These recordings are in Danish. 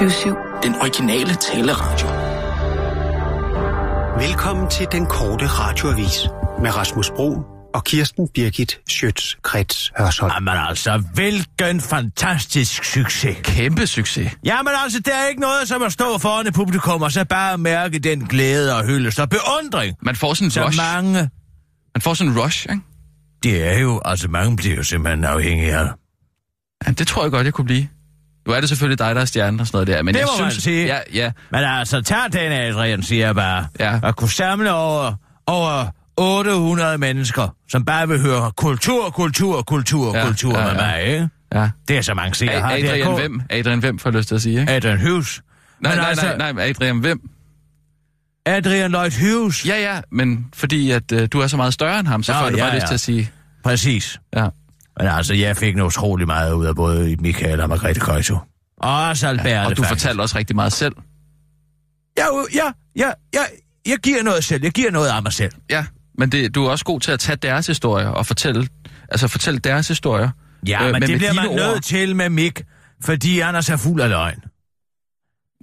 24-7. Den originale taleradio. Velkommen til den korte radioavis med Rasmus Bro og Kirsten Birgit Schøtz-Krets Hørsholm. Jamen altså, hvilken fantastisk succes. Kæmpe succes. Jamen altså, der er ikke noget som at stå foran et publikum og så bare mærke den glæde og hyldest og beundring. Man får sådan en Så rush. mange... Man får sådan en rush, ikke? Det er jo, altså mange bliver jo simpelthen afhængige af det. Ja, det tror jeg godt, jeg kunne blive. Nu er det selvfølgelig dig, der er stjernen og sådan noget der, men Det jeg må man synes... sige. Ja, ja. Men altså, tag den, Adrian, siger jeg bare. Ja. At kunne samle over, over 800 mennesker, som bare vil høre kultur, kultur, kultur, Ja, kultur ja, med ja. mig, ikke? ja. Det er så mange seere har. Adrian Hvem? Adrian Hvem, får jeg lyst til at sige, ikke? Adrian Hughes. Nej, Men nej, altså- nej, nej, Adrian Hvem? Adrian Lloyd Hughes. Ja, ja, men fordi at øh, du er så meget større end ham, så Nå, får jeg ja, bare lyst ja. til at sige... Præcis. Ja. Men altså, jeg fik noget utrolig meget ud af både Michael og Margrethe Køjto. Og også Albert, Og du faktisk. fortalte også rigtig meget selv. Ja, ja, ja, ja, jeg giver noget selv. Jeg giver noget af mig selv. Ja, men det, du er også god til at tage deres historier og fortælle, altså fortælle deres historier. Ja, Øh, men det bliver man ord. nødt til med Mick, fordi Anders er fuld af løgn.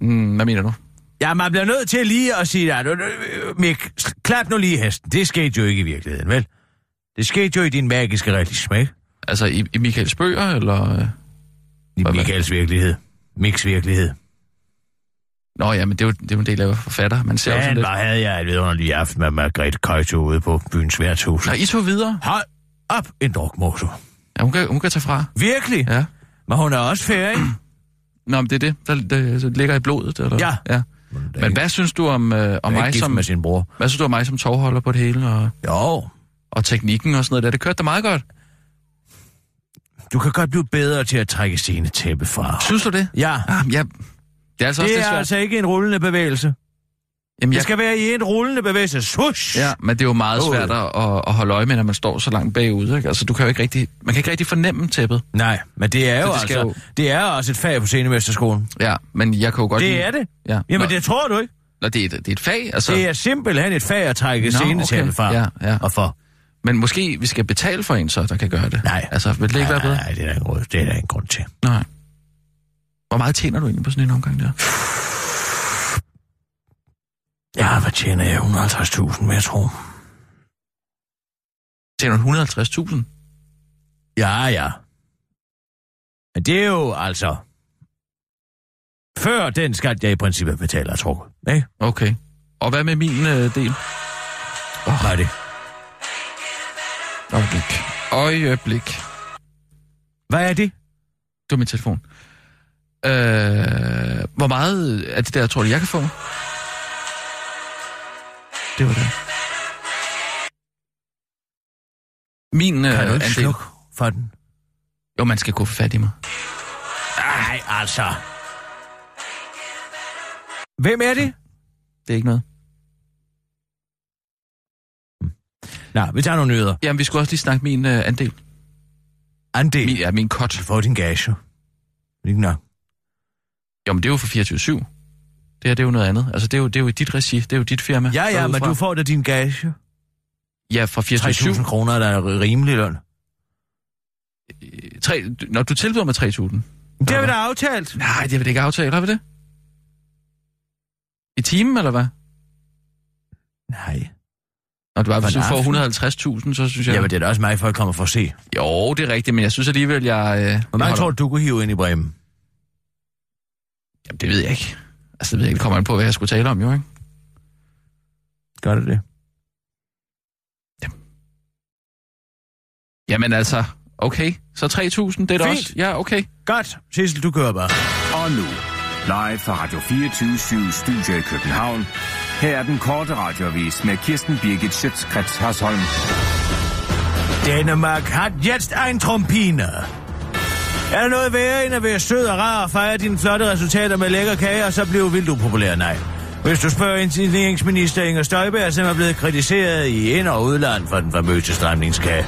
Mm, hvad mener du? Ja, man bliver nødt til lige at sige, at Mick, klap nu lige hesten. Det skete jo ikke i virkeligheden, vel? Det skete jo i din magiske realisme, ikke? Altså i, i Michaels bøger, eller... øh? I Michaels virkelighed. Micks virkelighed. Nå ja, men det er jo, det er jo en del af forfatter. Man ser jo sådan Men lidt... havde jeg et vidunderligt aften med Margrethe Køjto ude på byens værtshus. Nå, I tog videre. Hold op en drukmotor. Ja, hun kan, hun kan tage fra. Virkelig? Ja. Men hun er også færdig. Nå, men det er det, der, der, der ligger i blodet, eller? Ja. ja. Men hvad synes du om, øh, om mig som... med sin bror. Hvad synes du om mig som tovholder på det hele, og, Jo, og teknikken og sådan noget der? Det kørte da meget godt. Du kan godt blive bedre til at trække sine tæppe fra. Synes du det? Ja, Ah, ja. Det er altså det er svært. altså ikke en rullende bevægelse. Jamen, Det jeg, skal være i en rullende bevægelse. Shush! Ja, men det er jo meget Åh. svært at, at, holde øje med, når man står så langt bagud. Ikke? Altså, du kan jo ikke rigtig, man kan ikke rigtig fornemme tæppet. Nej, men det er jo det altså, jo- det er også et fag på scenemesterskolen. Ja, men jeg kan jo godt lide... Det er det. Ja. Jamen, Nå, det tror du ikke. Nå, det, er, et- det er et fag, altså. Det er simpelthen et fag at trække Nå, scenetæppe okay. fra. Ja, ja. Og for. Men måske vi skal betale for en så, der kan gøre det. Nej. Altså, vil det ikke være bedre? Nej, det er der grund- det er der ingen grund til. Nej. Hvor meget tjener du egentlig på sådan en omgang der? Ja, hvad tjener jeg? 150.000, men jeg tror. Tjener du 150.000? Ja, ja. Men det er jo altså... Før den skat, jeg i princippet betaler, er trukket. Ikke? Okay. Og hvad med min øh, del? Oh. Hvad er det? Øjeblik. Øjeblik. Hvad er det? Det var min telefon. Øh, hvor meget af det der, tror du, jeg kan få? Det var det. Min øh, Kan du ikke andel... slukke for den? Jo, man skal kunne få fat i mig. Nej, altså. Hvem er det? Det er ikke noget. Nå, vi tager nogle nyheder. Jamen, vi skulle også lige snakke min øh, andel. Andel. Min, ja, min cut. Du får din gage. Ikke nok. Jo, men det er jo for 24-7. Det her, det er jo noget andet. Altså, det er jo, det er jo i dit regi. Det er jo dit firma. Ja, ja, men du får da din gage. Ja, fra 3.000 24-7. kroner, der er rimelig løn. Tre, når du tilbyder mig 3.000. Det har vi da aftalt. Nej, det vil det ikke aftale, har vi det? I timen, eller hvad? Nej. Når du, bare, hvis du får 150.000, så synes jeg... Jamen, det er da også mig, folk kommer for at se. Jo, det er rigtigt, men jeg synes alligevel, jeg... Øh, Hvor mange jeg tror du, du kunne hive ind i Bremen? Jamen, det ved jeg ikke. Altså, det ved jeg ikke. Det kommer an på, hvad jeg skulle tale om, jo, ikke? Gør det det? Jamen altså, okay. Så 3.000, det er da også... Ja, okay. Godt. Sissel, du kører bare. Og nu, live fra Radio 24 Studio i København. Her er den korte radiovis med Kirsten Birgit Schøtzgrads Hasholm. Danmark har jetzt ein Trompiner. Er der noget værre end at være sød og rar og fejre dine flotte resultater med lækker kage, og så blive vildt upopulær? Nej. Hvis du spørger indenrigsminister Inger Støjberg, som er blevet kritiseret i ind- og udland for den famøse stramningskage.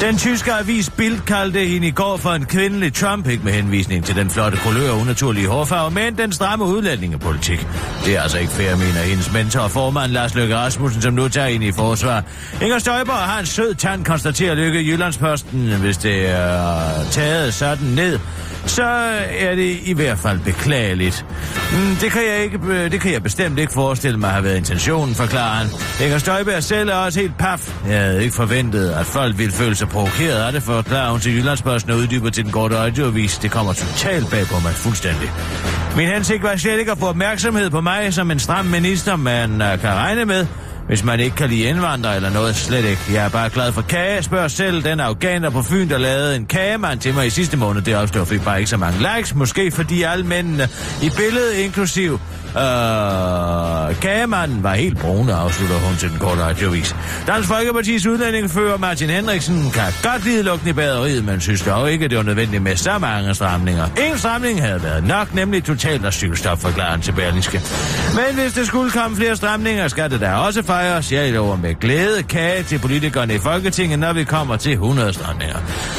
Den tyske avis Bild kaldte hende i går for en kvindelig Trump, ikke med henvisning til den flotte kulør og unaturlige hårfarve, men den stramme udlændingepolitik. Det er altså ikke fair, mener hendes mentor og formand Lars Løkke Rasmussen, som nu tager ind i forsvar. Inger Støjberg har en sød tand, konstaterer Løkke Jyllandsposten, hvis det er taget sådan ned så er det i hvert fald beklageligt. Mm, det, kan jeg ikke, øh, det kan jeg bestemt ikke forestille mig har været intentionen, forklarer han. Inger Støjberg selv er også helt paf. Jeg havde ikke forventet, at folk ville føle sig provokeret af det, forklarer hun til Jyllandsposten og uddyber til den korte radioavis. Det kommer totalt bag på mig fuldstændig. Min hensigt var slet ikke at få opmærksomhed på mig som en stram minister, man øh, kan regne med, hvis man ikke kan lide indvandrere eller noget, slet ikke. Jeg er bare glad for kage. Spørg selv den afghaner på Fyn, der lavede en kagemand til mig i sidste måned. Det opstod fik bare ikke så mange likes. Måske fordi alle mændene i billedet, inklusiv Øh, kagemanden var helt brune, afslutter hun til den korte radiovis. Dansk Folkepartis udlændingefører Martin Henriksen kan godt lide lugten i baderiet, men synes dog ikke, at det var nødvendigt med så mange stramninger. En stramning havde været nok, nemlig totalt asylstop, forklarer han til Berlingske. Men hvis det skulle komme flere stramninger, skal det da også fejres. Jeg lover med glæde kage til politikerne i Folketinget, når vi kommer til 100 stramninger.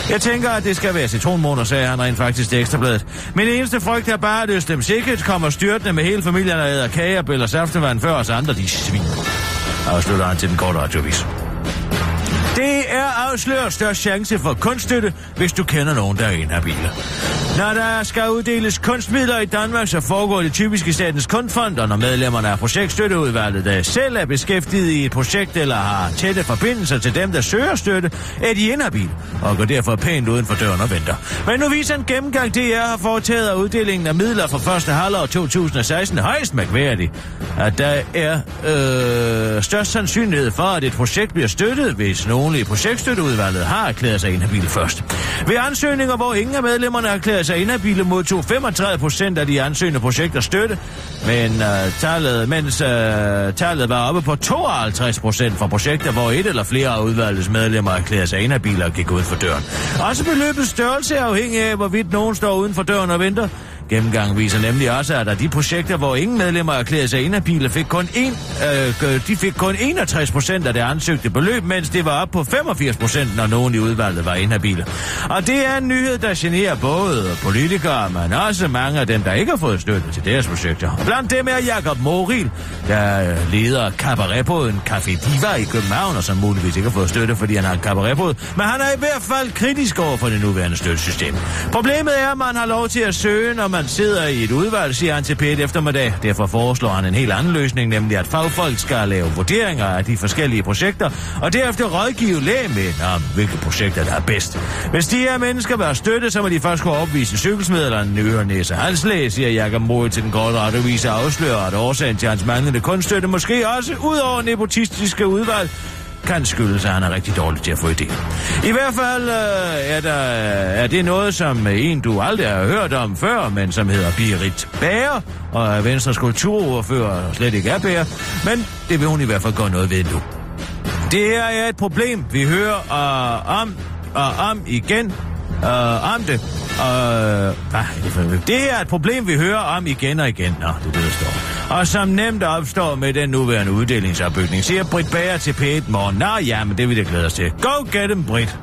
Jeg tænker, at det skal være citronmåner, sagde han rent faktisk til Ekstrabladet. Min eneste frygt er bare, at Østem Sikkert kommer styrtende med hele familien familierne æder kage og bøller saftevand før os andre, de svin. Afslutter han til den korte radiovis. Det er afsløret størst chance for kunststøtte, hvis du kender nogen, der er inhabile. Når der skal uddeles kunstmidler i Danmark, så foregår det typisk i Statens Kunstfond, og når medlemmerne af projektstøtteudvalget, der selv er beskæftiget i et projekt eller har tætte forbindelser til dem, der søger støtte, er de inhabile og går derfor pænt uden for døren og venter. Men nu viser en gennemgang, DR har foretaget af uddelingen af midler for første halvår 2016 højst mærkværdigt, at der er øh, størst sandsynlighed for, at et projekt bliver støttet, hvis nogen personlige projektstøtteudvalget har erklæret sig inhabile først. Ved ansøgninger, hvor ingen af medlemmerne har erklæret sig inhabile, modtog 35 procent af de ansøgende projekter støtte, men uh, tallet, mens uh, tallet var oppe på 52 procent for projekter, hvor et eller flere af udvalgets medlemmer erklærede sig inhabile og gik ud for døren. Også beløbets størrelse er afhængig af, hvorvidt nogen står uden for døren og venter. Gennemgangen viser nemlig også, at af de projekter, hvor ingen medlemmer erklærede sig inhabile, fik kun en, øh, øh de fik kun 61 procent af det ansøgte beløb, mens det var op på 85 procent, når nogen i udvalget var inhabile. Og det er en nyhed, der generer både politikere, men også mange af dem, der ikke har fået støtte til deres projekter. Og blandt dem er Jakob Moril, der leder kabaretbåden Café Diva i København, og som muligvis ikke har fået støtte, fordi han har en kabaretbåd, Men han er i hvert fald kritisk over for det nuværende støttesystem. Problemet er, at man har lov til at søge, når man man sidder i et udvalg, siger han til Pet eftermiddag. Derfor foreslår han en helt anden løsning, nemlig at fagfolk skal lave vurderinger af de forskellige projekter, og derefter rådgive lægemænd om, hvilke projekter der er bedst. Hvis de her mennesker vil have støtte, så må de først kunne opvise cykelsmedleren øre, næse halslæge, siger Jakob Moe til den korte radiovis og afslører, at årsagen til hans manglende kunststøtte måske også ud over nepotistiske udvalg kan skyldes, at han er rigtig dårlig til at få idéer. I hvert fald øh, er, der, øh, er det noget, som øh, en, du aldrig har hørt om før, men som hedder Birit Bager, og er Venstres kulturordfører slet ikke er Bager, men det vil hun i hvert fald gøre noget ved nu. Det her er et problem, vi hører øh, om og om igen øh, om det. ah, det. det her er et problem, vi hører om igen og igen. Nå, det er det, der står og som nemt opstår med den nuværende uddelingsopbygning, siger Britt Bager til P1 morgen. Nå ja, men det vil jeg glæde os til. Go get them, Britt.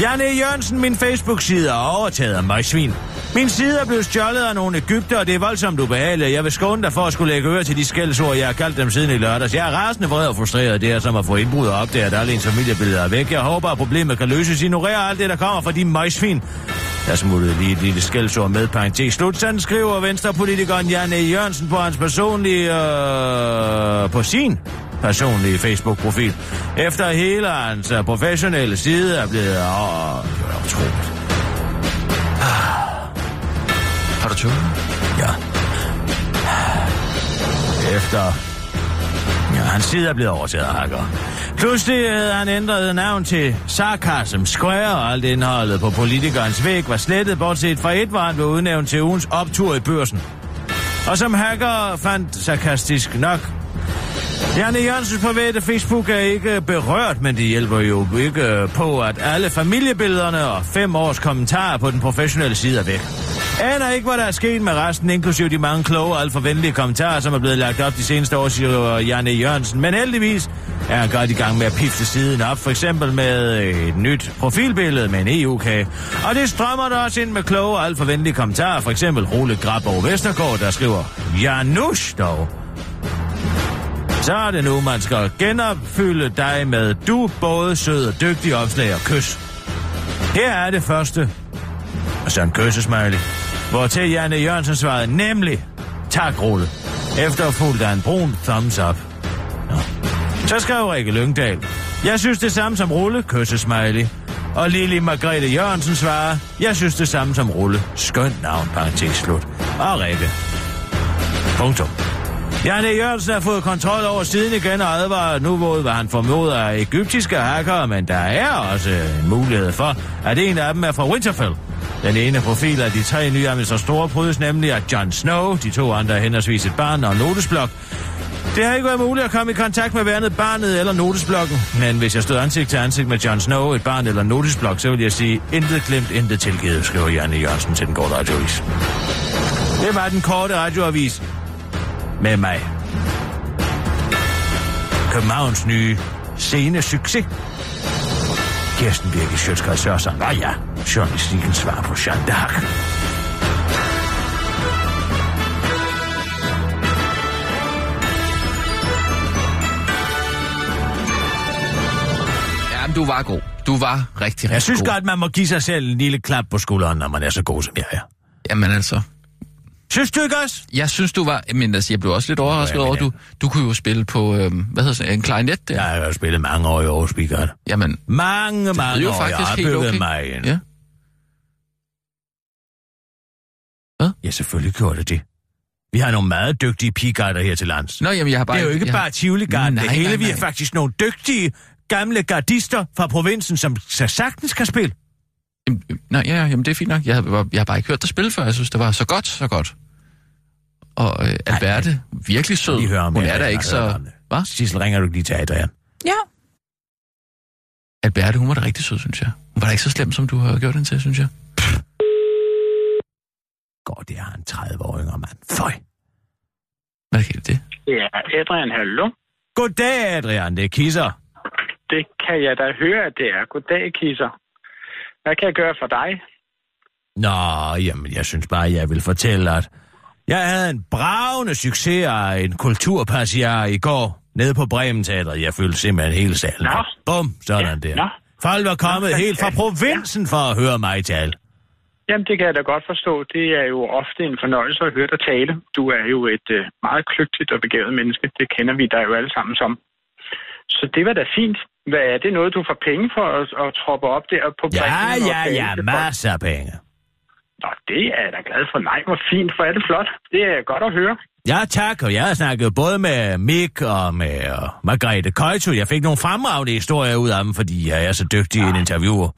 Janne Jørgensen, min Facebook-side, er overtaget af mig svin. Min side er blevet stjålet af nogle Ægypter, og det er voldsomt ubehageligt. Jeg vil skåne dig for at skulle lægge øre til de skældsord, jeg har kaldt dem siden i lørdags. Jeg er rasende vred og frustreret. Det er som at få indbrud og opdage, at alle ens familiebilleder er væk. Jeg håber, at problemet kan løses. Ignorer alt det, der kommer fra de møgsvin. Jeg smuttede lige et lille skældsord med parentes slut. Sådan skriver venstrepolitikeren Janne Jørgensen på hans personlige... Øh, på sin personlige Facebook-profil. Efter hele hans uh, professionelle side er blevet... Åh, det var utroligt. Har du tøvet? Ja. Efter... Hans side er blevet overtaget af hacker. Pludselig havde han ændret navn til Sarkasm Square, og alt indholdet på politikernes væg var slettet, bortset fra et hvor han blev udnævnt til ugens optur i børsen. Og som hacker fandt sarkastisk nok Janne Jørgensens private Facebook er ikke berørt, men det hjælper jo ikke på, at alle familiebillederne og fem års kommentarer på den professionelle side er væk. Aner ikke, hvad der er sket med resten, inklusive de mange kloge og alt for venlige kommentarer, som er blevet lagt op de seneste år, siger Janne Jørgensen. Men heldigvis er han godt i gang med at pifte siden op, for eksempel med et nyt profilbillede med en EU-kage. Og det strømmer der også ind med kloge og alt for venlige kommentarer, for eksempel Role Grabov Vestergaard, der skriver, Janusch dog. Så er det nu, man skal genopfylde dig med du, både sød og dygtig opslag og kys. Her er det første Og så en kyssesmiley. Hvor til Janne Jørgensen svarede nemlig, tak Rulle. Efterfulgt af en brun thumbs up. Nå. Så skrev Rikke Lyngdal, jeg synes det samme som Rulle, kyssesmiley. Og Lili Margrethe Jørgensen svarer, jeg synes det samme som Rulle. Skønt navn, parentes slut. Og Rikke. Punktum. Janne Jørgensen har fået kontrol over siden igen og advarer nu, mod, hvad han formoder er egyptiske hackere, men der er også en mulighed for, at en af dem er fra Winterfell. Den ene profil af de tre nye administratorer prydes nemlig af Jon Snow, de to andre er henholdsvis et barn og en notesblok. Det har ikke været muligt at komme i kontakt med hvernet barnet eller notesblokken, men hvis jeg stod ansigt til ansigt med Jon Snow, et barn eller en notesblok, så vil jeg sige, intet glemt, intet tilgivet, skriver Janne Jørgensen til den korte radioavis. Det var den korte radioavis med mig. Københavns nye scenesucces. Kirsten Birgit Sjøtskreds Sørensen. Nå ja, journalistikkens svar på Jeanne d'Arc. Jamen, du var god. Du var rigtig, rigtig Jeg synes god. godt, man må give sig selv en lille klap på skulderen, når man er så god, som jeg er. Jamen altså, Synes du ikke også? jeg synes, du var... Men altså, jeg blev også lidt overrasket over, du, du kunne jo spille på, øhm, hvad hedder det, en klarinet der. Jeg har jo spillet mange år i Aarhus Bigard. Jamen, Mange, det mange lyder år. Jeg faktisk har helt bygget okay. mig en. Ja. Ja, selvfølgelig gjorde det det. Vi har nogle meget dygtige pigarder her til lands. Nå, jamen, jeg har bare... det er jo ikke jeg, bare tivoli det Nej, hele. nej, Vi er nej. faktisk nogle dygtige, gamle gardister fra provinsen, som så sagtens kan spille. Jamen, Nej, ja, ja, jamen, det er fint nok. Jeg, har- jeg har bare ikke hørt dig spille før. Jeg synes, det var så godt, så godt. Og øh, Alberte, virkelig sød. Lige høre om Hun det, er da jeg ikke så... det. Hvad? Sissel, ringer du lige til Adrian? Ja. Alberte, hun var da rigtig sød, synes jeg. Hun var da ikke så slem, som du har gjort hende til, synes jeg. Går det er en 30-årig mand. Føj. Hvad kan det? Ja, Adrian, hallo. Goddag, Adrian. Det er Kisser. Det kan jeg da høre, at det er. Goddag, Kisser. Hvad kan jeg gøre for dig? Nå, jamen, jeg synes bare, jeg vil fortælle, at jeg havde en bravende succes af en kulturpassiar i går nede på Bremen Teatret. Jeg følte simpelthen hele salen. Nå. Bum, sådan Ja, der. nå. Folk var kommet Nå, helt fra provinsen for at høre mig tale. Jamen, det kan jeg da godt forstå. Det er jo ofte en fornøjelse at høre dig tale. Du er jo et øh, meget kløgtigt og begavet menneske. Det kender vi dig jo alle sammen som. Så det var da fint. Hvad er det noget, du får penge for at, at troppe op der på Ja, Bremen ja, ja, folk? masser af penge. Nå, det er jeg da glad for. Nej, hvor fint. Hvor er det flot. Det er godt at høre. Ja, tak, og jeg har snakket både med Mick og med uh, Margrethe Køjto. Jeg fik nogle fremragende historier ud af dem, fordi jeg er så dygtig en interviewer.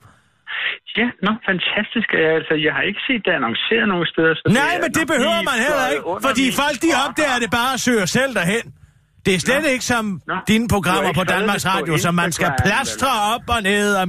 Ja, nå, fantastisk. Altså, jeg har ikke set det annonceret nogen steder. Så Nej, er men det behøver man heller ikke, fordi folk de opdager det bare og søger selv derhen. Det er slet Nå. ikke som Nå. dine programmer på Danmarks på Radio, som man skal plastre op og ned og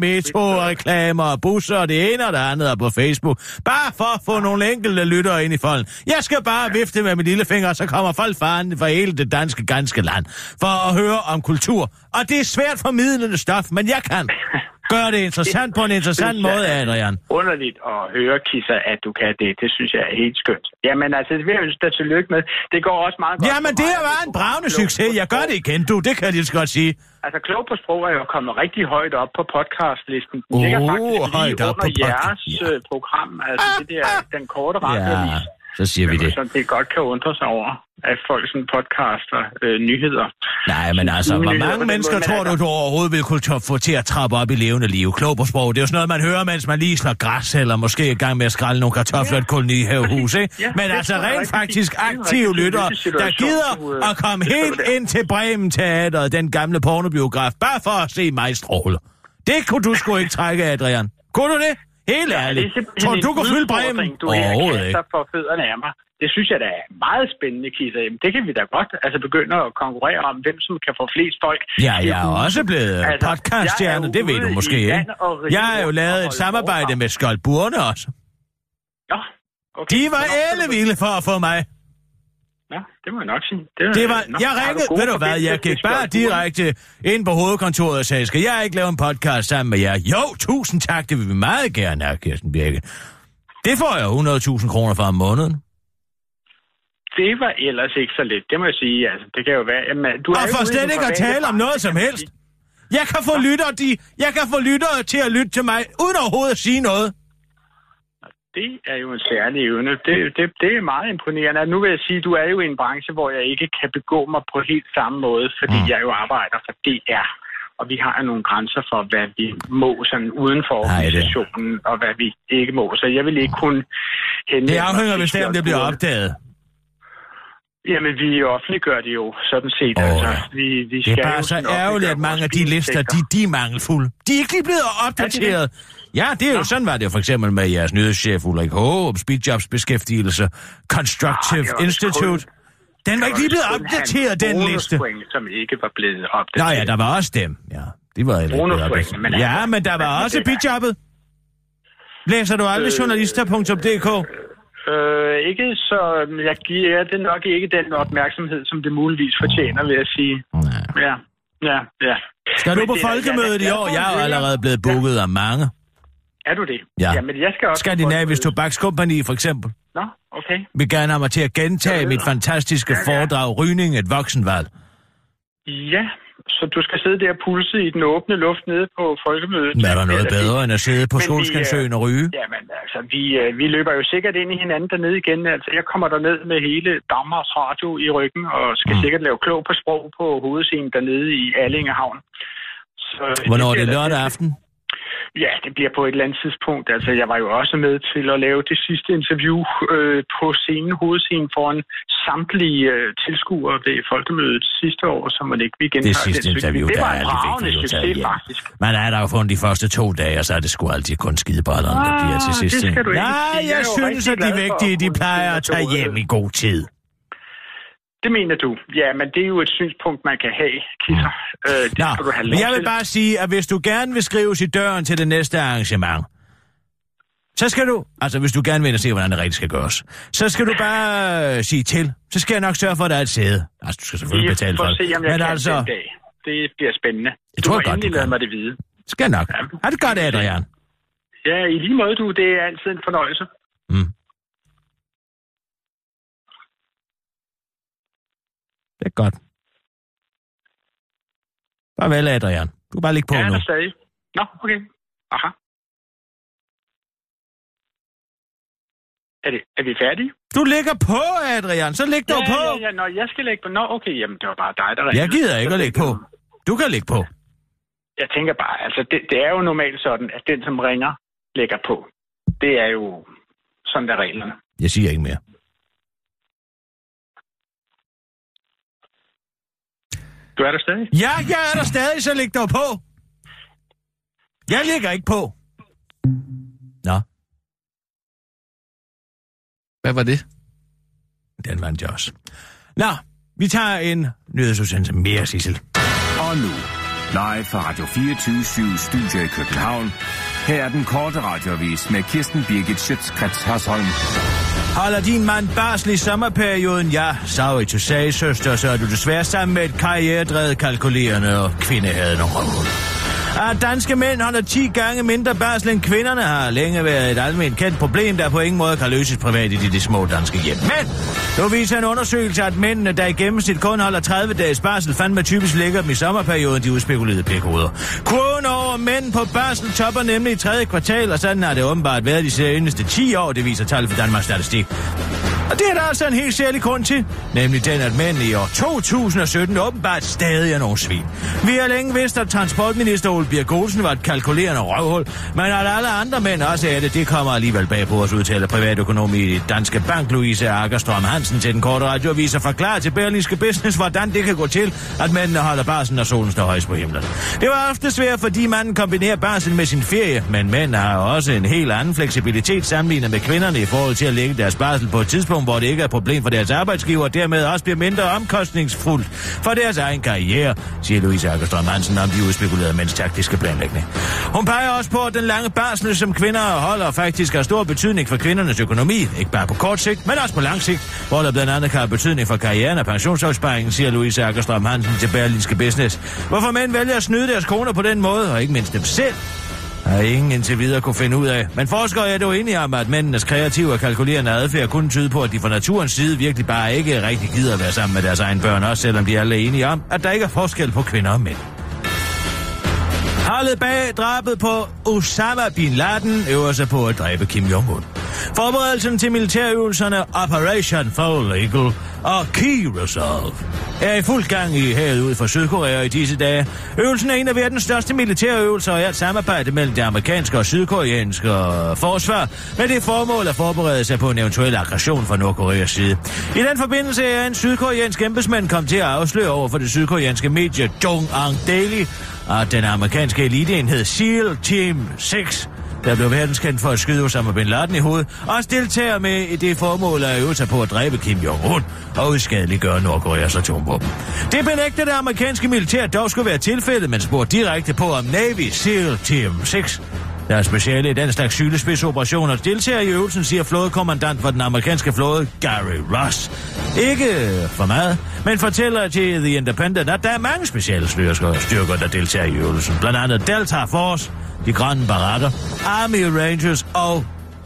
reklamer og busser og det ene og det andet og på Facebook. Bare for at få nogle enkelte lyttere ind i folden. Jeg skal bare vifte med min lille finger, så kommer folk faren fra hele det danske ganske land for at høre om kultur. Og det er svært formidlende stof, men jeg kan gøre det interessant på en interessant måde, Adrian. Underligt at høre, Kisser, at du kan det. Det synes jeg er helt skønt. Jamen altså, det vil jeg ønske dig tillykke med. Det går også meget godt Jamen, det var at en bravende succes. Jeg gør det igen, du. Det kan jeg lige så godt sige. Altså, Klog på Sprog er jo kommet rigtig højt op på podcastlisten. Den ligger faktisk lige højt op under på jeres Ja. øh, program. Altså, det der, den korte radioavis. så siger vi det. Som det godt kan undre sig over, at folk sådan podcaster øh, nyheder. Nej, men altså, hvor mange mennesker måde, tror du, du overhovedet vil kunne få til at trappe op i levende liv? Klog på sprog. Det er jo sådan noget, man hører, mens man lige slår græs, eller måske er i gang med at skrælle nogle kartofler i et kolonihavehus, ikke? Ja, Men altså rent rigtig faktisk er aktive lyttere, der gider du, øh, at komme helt ind til Bremen Teateret, den gamle pornobiograf, bare for at se mig stråle. Det kunne du sgu ikke trække, Adrian. Kunne du det? Helt Ja, det ærligt. er Tror du, du kunne fylde Bremen? Du Overhovedet kaster ikke. for fødderne af mig. Det synes jeg da er meget spændende, Kisser. Jamen, det kan vi da godt altså begynde at konkurrere om, hvem som kan få flest folk. Ja, jeg er huse. også blevet Altså, podcaststjerne, er det ved du måske, ikke? Jeg har jo lavet et samarbejde med Skjold Burne også. Ja, okay. De var nok ellevilde for at få mig. Ja, det må jeg nok sige. Det var, Nå, jeg ringede, ved du hvad, jeg gik bare direkte ind på hovedkontoret og sagde, skal jeg ikke lave en podcast sammen med jer? Jo, tusind tak, det vil vi meget gerne have, Kirsten Birke. Det får jeg 100.000 kroner for om måneden. Det var ellers ikke så let, det må jeg sige. Altså, det kan jo være... Jamen, du er Og for slet ikke at tale om noget som helst. Jeg kan få lyttere, de, jeg kan få lyttere til at lytte til mig, uden overhovedet at sige noget. det er jo en særlig evne. Det, det, det er meget imponerende. Nu vil jeg sige, at du er jo i en branche, hvor jeg ikke kan begå mig på helt samme måde, fordi mm. jeg jo arbejder for DR. Og vi har jo nogle grænser for, hvad vi må sådan uden for organisationen, og hvad vi ikke må. Så jeg vil ikke kunne. Det afhænger hvis det, om det bliver opdaget. Jamen, vi offentliggør det jo sådan set. Oh, altså, ja. vi, vi Det er skal bare så ærgerligt, at mange af de lister, de, de er mangelfulde. De er ikke lige blevet opdateret. Ja, det er jo sådan var det for eksempel med jeres nyhedschef Ulrik Håb, Speedjobs beskæftigelse, Constructive Ah, det Institute. kun- Den var ikke lige blevet opdateret, den liste. som ikke var blevet Nå opdateret. ja, der var også dem. Ja, de var ikke men Ja, altså- men der var også det er- Speedjobbet. Læser du aldrig Øh, journalister.dk? Øh, ikke så... Jeg giver det nok ikke den opmærksomhed, som det muligvis fortjener, vil jeg sige. Nej. Ja, ja, ja. Skal du Men på det folkemødet i jeg- jeg år? får Jeg er jo allerede blevet booket af mange. Er du det? Ja. Jamen, jeg skal også... Skandinavisk. Tobakskompagni for eksempel. Nå, okay. Vil gerne have mig til at gentage mit fantastiske Ja, ja. foredrag Rygning et voksenvalg. Ja, så du skal sidde der og pulse i den åbne luft nede på folkemødet. Men er der noget det- bedre end at sidde på Solskansøen og ryge? Jamen, altså, vi, øh, vi løber jo sikkert ind i hinanden dernede igen. Altså, jeg kommer derned med hele Danmarks Radio i ryggen, og skal Mm. sikkert lave klog på sprog på hovedscenen dernede i Allingehavn. Så Hvornår er det bliver da- lørdag aften? Ja, det bliver på et eller andet tidspunkt. Altså, jeg var jo også med til at lave det sidste interview øh, på scenen, hovedscenen, foran samtlige øh, tilskuere ved folkemødet sidste år, som man ikke vi gentager Det sidste interview, det der var er en det fik bravende vi jo taget succes, hjem. faktisk. Man er der jo kun de første to dage, og så er det sgu altid kun skidebollerne, der Ah, bliver til sidst. du ikke Nej. Jeg jeg er synes, at de vigtige, de at plejer at tage hjem i god tid. Det mener du. Ja, men det er jo et synspunkt, man kan have, Kisser. Øh, det Nå, skal du have jeg vil til. bare sige, at hvis du gerne vil skrives i døren til det næste arrangement, så skal du, altså hvis du gerne vil og se, hvordan det rigtig skal gøres, så skal du bare øh, sige til. Så skal jeg nok sørge for, at der er et sæde. Altså, du skal selvfølgelig betale for det. se, om jeg Men kan altså, den dag. Det bliver spændende. Jeg du tror må godt, endelig du kan. mig det vide. skal jeg nok. Ja. Har det godt, Adrian. Ja, i lige måde, du. Det er altid en fornøjelse. Mm. Det er godt. Farvel, Adrian. Du kan bare ligge på ja, nu. der stadig. Nå, okay. Aha. Er, det, er vi færdige? Du ligger på, Adrian. Så lig dog ja, på. Ja, ja, når jeg skal lægge på. Nå, okay, jamen det var bare dig, der Jeg ringede. gider ikke at lægge på. Du kan ligge på. Jeg tænker bare, altså det, det er jo normalt sådan, at den, som ringer, lægger på. Det er jo sådan, der er reglerne. Jeg siger ikke mere. Du er der stadig? Ja, jeg er der stadig, så læg dog på. Jeg ligger ikke på. Nå, Hvad var det? den vandt jeg også. Nå, vi tager en nyhedsudsendelse mere, Sissel. Og nu, live fra Radio 24 Studio i København. Her er den korte radiovis med Kirsten Birgit Schøtzgrads Hasholm. Holder din mand barsel i sommerperioden? Ja, sorry to say, søster, så er du desværre sammen med et karrieredrevet, kalkulerende og kvindehadende røvhul. At danske mænd holder 10 gange mindre barsel end kvinderne har længe været et almindeligt kendt problem, der på ingen måde kan løses privat i de, de små danske hjem. Men nu viser en undersøgelse, at mændene, der i gennemsnit kun holder 30 dages barsel, fandme typisk ligger dem i sommerperioden, de udspekulerede pikhoveder. Kurven over mænd på barsel topper nemlig i tredje kvartal, og sådan har det åbenbart været de seneste 10 år, det viser tal for Danmarks Statistik. Og det er der altså en helt særlig grund til, nemlig den, at mænd i år 2017 åbenbart stadig er nogle svin. Vi har længe vidst, at transportminister Ole Birk Olsen var et kalkulerende røvhul, men at alle andre mænd også er det, det kommer alligevel bag på os, udtaler privatøkonom i Danske Bank, Louise Akkerstrøm Hansen til den korte radioavis og forklarer til Berlingske Business, hvordan det kan gå til, at mændene holder barsen, når solen står højst på himlen. Det var ofte svært, fordi manden kombinerer barsen med sin ferie, men mænd har også en helt anden fleksibilitet sammenlignet med kvinderne i forhold til at lægge deres barsel på et tidspunkt, hvor det ikke er et problem for deres arbejdsgiver, og dermed også bliver mindre omkostningsfuldt for deres egen karriere, siger Louise Akkerstrøm Hansen om de udspekulerede mænds taktiske planlægning. Hun peger også på, at den lange barsel, som kvinder holder, faktisk har stor betydning for kvindernes økonomi, ikke bare på kort sigt, men også på lang sigt, hvor der blandt andet kan have betydning for karrieren og pensionsopsparingen, siger Louise Akkerstrøm Hansen til Berlinske Business. Hvorfor mænd vælger at snyde deres koner på den måde, og ikke mindst dem selv, har ingen indtil videre kunne finde ud af. Men forskere er dog enige om, at mændenes kreative og kalkulerende adfærd kun tyder på, at de fra naturens side virkelig bare ikke rigtig gider at være sammen med deres egne børn, også selvom de alle er enige om, at der ikke er forskel på kvinder og mænd. Holdet bag drabet på Osama Bin Laden øver sig på at dræbe Kim Jong-un. Forberedelsen til militærøvelserne Operation Fall Eagle og Key Resolve er i fuld gang i havet ud for Sydkorea i disse dage. Øvelsen er en af verdens største militærøvelser og er et samarbejde mellem det amerikanske og sydkoreanske forsvar med det formål at forberede sig på en eventuel aggression fra Nordkoreas side. I den forbindelse er en sydkoreansk embedsmand kom til at afsløre over for det sydkoreanske medie Jong-Ang Daily, at den amerikanske eliteenhed SEAL Team 6 der blev verdenskendt for at skyde Osama Bin Laden i hovedet, og deltager med i det formål at øve sig på at dræbe Kim Jong-un og udskadeliggøre Nordkoreas atomvåben. Det benægter det amerikanske militær dog skulle være tilfældet, men spurgte direkte på om Navy SEAL Team 6 der er speciale i den slags sylespidsoperationer. Deltager i øvelsen, siger flådekommandant for den amerikanske flåde, Gary Ross. Ikke for meget, men fortæller til The Independent, at der er mange specielle styrker, der deltager i øvelsen. Blandt andet Delta Force, de grønne baratter, Army Rangers og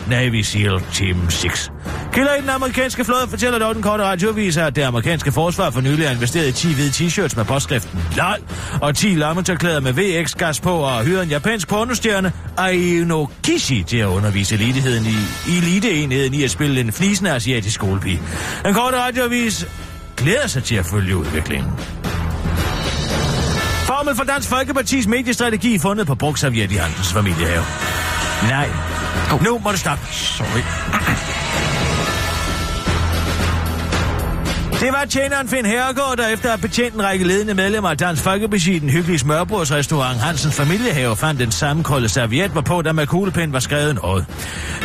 Navy SEAL Team 6. Kilder i den amerikanske flåde fortæller dog den korte radiovis, at det amerikanske forsvar for nylig har investeret i 10 hvide t-shirts med påskriften LOL og 10 lommetørklæder med VX-gas på og hyret en japansk pornostjerne Aino Kishi til at undervise eliteheden i, eliteenheden i at spille en flisende asiatisk skolepige. Den korte radiovis glæder sig til at følge udviklingen. Formel for Dansk Folkepartis mediestrategi fundet på Brugserviet i Hansens familiehave. Nej. Oh. Nu må du stoppe. Sorry. Det var tjeneren Finn Herregård, der efter at betjent en række ledende medlemmer af Dansk Folkeparti i den hyggelige smørbrødsrestaurant Hansens Familiehave fandt den sammenkolde serviet, hvorpå der med kuglepind var skrevet noget.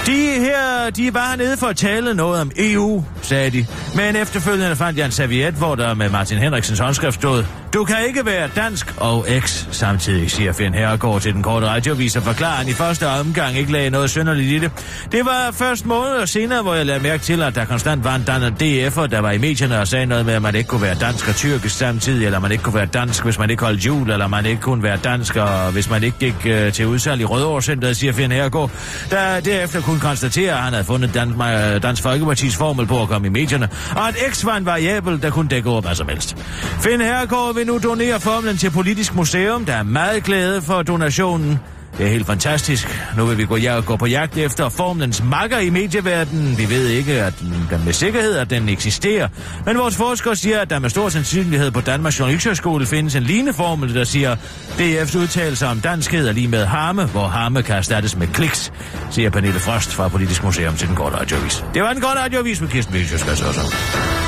De her, de var nede for at tale noget om EU, sagde de. Men efterfølgende fandt jeg en serviet, hvor der med Martin Henriksens håndskrift stod, du kan ikke være dansk og eks samtidig, siger Finn Herregård til den korte radiovis og forklarer, han i første omgang ikke lagde noget synderligt i det. Det var først måneder senere, hvor jeg lagde mærke til, at der konstant var en danner DF'er, der var i medierne og sagde noget med, at man ikke kunne være dansk og tyrkisk samtidig, eller man ikke kunne være dansk, hvis man ikke holdt jul, eller man ikke kunne være dansk, og hvis man ikke gik øh, til udsalg i Rødovrecenteret, siger Finn Herregård, der derefter kunne konstatere, at han havde fundet Dan- øh, Dansk Folkepartis formel på at komme i medierne, og at X var en variabel, der kunne dække over hvad som helst. Finn Herregård vil nu donere formlen til Politisk Museum, der er meget glade for donationen. Det er helt fantastisk. Nu vil vi gå, ja, gå på jagt efter formlens makker i medieverdenen. Vi ved ikke at den, med sikkerhed, at den eksisterer. Men vores forskere siger, at der med stor sandsynlighed på Danmarks Journalisthøjskole findes en lignende formel, der siger, DF's udtalelse om danskhed er lige med harme, hvor harme kan erstattes med kliks, siger Pernille Frost fra Politisk Museum til den korte radiovis. Det var den korte radiovis med Kirsten Vildsjøs,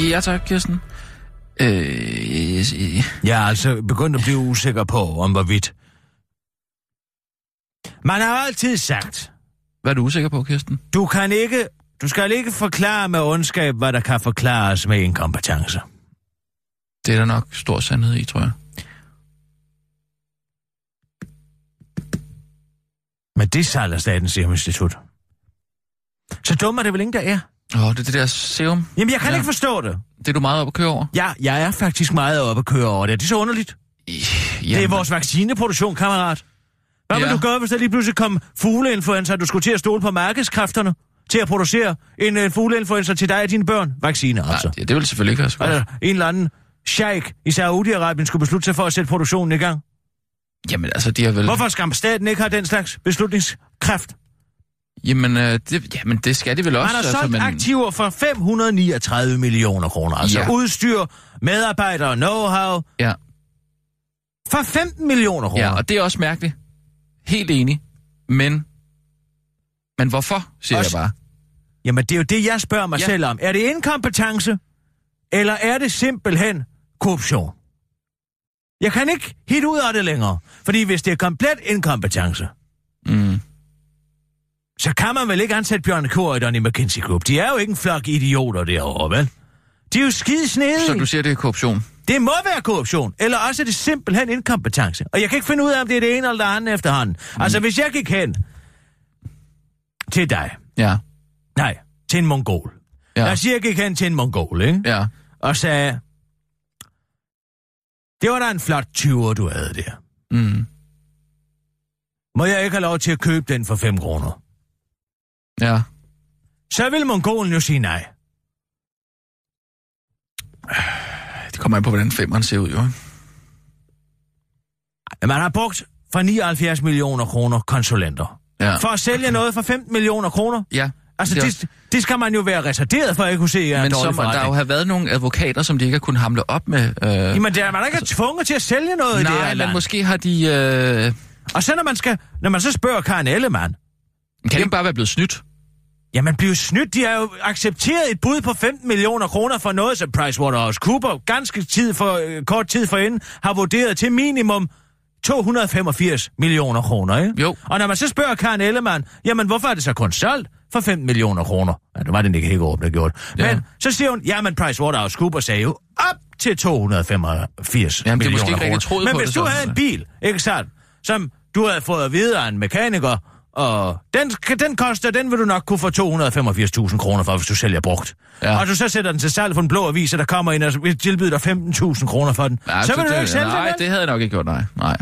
Ja, tak, Kirsten. Øh, øh, Jeg er altså begyndt at blive usikker på, om hvorvidt. Man har altid sagt, hvad er du usikker på, Kirsten? du kan ikke, du skal ikke forklare med ondskab, hvad der kan forklares med inkompetence. Det er der nok stor sandhed i, tror jeg. Men det sejler Statens Serum Institut. Så dum er det vel ingen, der er? Åh, oh, det er det der serum. Jamen, jeg kan Ja. ikke forstå det. Det er du meget op at køre over. Ja, jeg er faktisk meget oppe at køre over det. Det er så underligt. Jamen, Det er vores vaccineproduktion, kammerat. Hvad ja. Ja. vil du gøre, hvis der lige pludselig kom fugleinfluenza, og du skulle til at stole på markedskræfterne til at producere en uh, fugleinfluenza til dig og dine børn? Vacciner, Nej, altså. det, det vil selvfølgelig ikke være så godt. Altså, en eller anden sheik i Saudi-Arabien skulle beslutte sig for at sætte produktionen i gang. Jamen, altså, de har vel... Hvorfor skal staten ikke have den slags beslutningskraft? Jamen, øh, det, jamen, det skal de vel også. Man har solgt men... aktiver for 539 millioner kroner. Altså Ja. udstyr, medarbejdere, know-how. Ja, For 15 millioner kroner. ja, og det er også mærkeligt. Helt enig. Men... Men hvorfor, siger Også- jeg bare. Jamen, det er jo det, jeg spørger mig Ja. selv om. Er det inkompetence, eller er det simpelthen korruption? Jeg kan ikke hit ud af det længere, fordi hvis det er komplet inkompetence, Mm. Så kan man vel ikke ansætte Bjørn Korydon i McKinsey Group. De er jo ikke en flok idioter derovre, vel? De er jo skide snedige. Så du siger, det er korruption? Det må være korruption, eller også er det simpelthen inkompetence. Og jeg kan ikke finde ud af, om det er det ene eller det andet efterhånden. Mm. Altså, hvis jeg gik hen til dig, Ja. nej, til en mongol. Ja. Lad os sige, jeg gik hen til en mongol, ikke? Ja. og sagde, det var da en flot 20'er, du havde der. Mm. Må jeg ikke have lov til at købe den for 5 kroner? Ja. Så vil mongolen jo sige nej. Det kommer an på, hvordan femmeren ser ud, jo. Man har brugt for 79 millioner kroner konsulenter. Ja. For at sælge noget for 15 millioner kroner. Ja. Altså, det det, det skal man jo være retarderet for at kunne se, at Men så dårlig må der jo forretning. have været nogle advokater, som de ikke har kunnet hamle op med. Øh... Jamen, det er man er ikke tvunget til at sælge noget i det her Nej, men land. måske har de... Øh... Og så når man, skal, når man så spørger Karen Ellemann, Kan det ikke bare være blevet snydt? Ja, man bliver snydt. De har jo accepteret et bud på 15 millioner kroner for noget, som PricewaterhouseCoopers ganske tid for, øh, kort tid forinden har vurderet til minimum 285 millioner kroner, ikke? Jo. Og når man så spørger Karen Ellemann, jamen hvorfor er det så kun solgt for 15 millioner kroner? Ja, det var det ikke helt åbent, der gjort. Ja. Men så siger hun, jamen PricewaterhouseCoopers sagde jo op til 285 Jamen, det er millioner måske ikke kroner. Men hvis det du havde en bil, ikke sandt, som du havde fået at vide af en mekaniker, og den, den koster, den vil du nok kunne få 285.000 kroner for, hvis du sælger brugt. Ja. Og du så sætter den til salg på en blå avis, og der kommer en og vil tilbyde dig 15.000 kroner for den. Ja, så vil du det, ikke sælge Nej, den. det havde jeg nok ikke gjort, nej. Nej,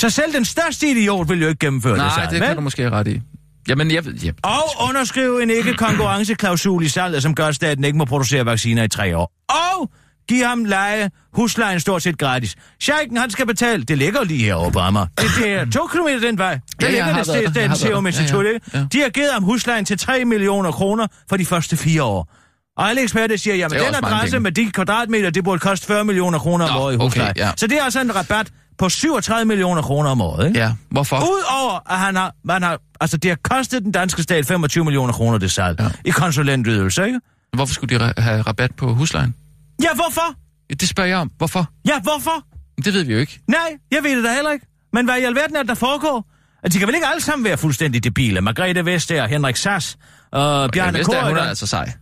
Så selv den største idiot vil jo ikke gennemføre det nej salg, det vel? kan du måske ret i. Jamen, jeg ved... Ja, Og underskrive en ikke-konkurrenceklausul i salget, som gør, at staten ikke må producere vacciner i tre år. Og give ham leje, huslejen stort set gratis. Sheiken, han skal betale. Det ligger lige herovre på Amager. Det, det er to kilometer den vej. Der Ja, ligger det sted, der. Serum Institut, Ja, ja. De har givet ham huslejen til 3 millioner kroner for de første fire år. Og alle eksperter siger, jamen den adresse med de kvadratmeter, det burde koste 40 millioner kroner om året i okay, husleje. ja. Så det er altså en rabat på 37 millioner kroner om året, ikke? ja. hvorfor? Udover at han har, man har, altså det har kostet den danske stat 25 millioner kroner det salg Ja. i konsulentydelser, ikke? Hvorfor skulle de have rabat på huslejen? Ja, hvorfor? Det spørger jeg om. Hvorfor? Ja, hvorfor? Det ved vi jo ikke. Nej, jeg ved det da heller ikke. Men hvad i alverden er det, der foregår? At de kan vel ikke alle sammen være fuldstændig debile? Margrethe Vestager, Henrik Sass og Bjarne Vestager, hun er altså sej.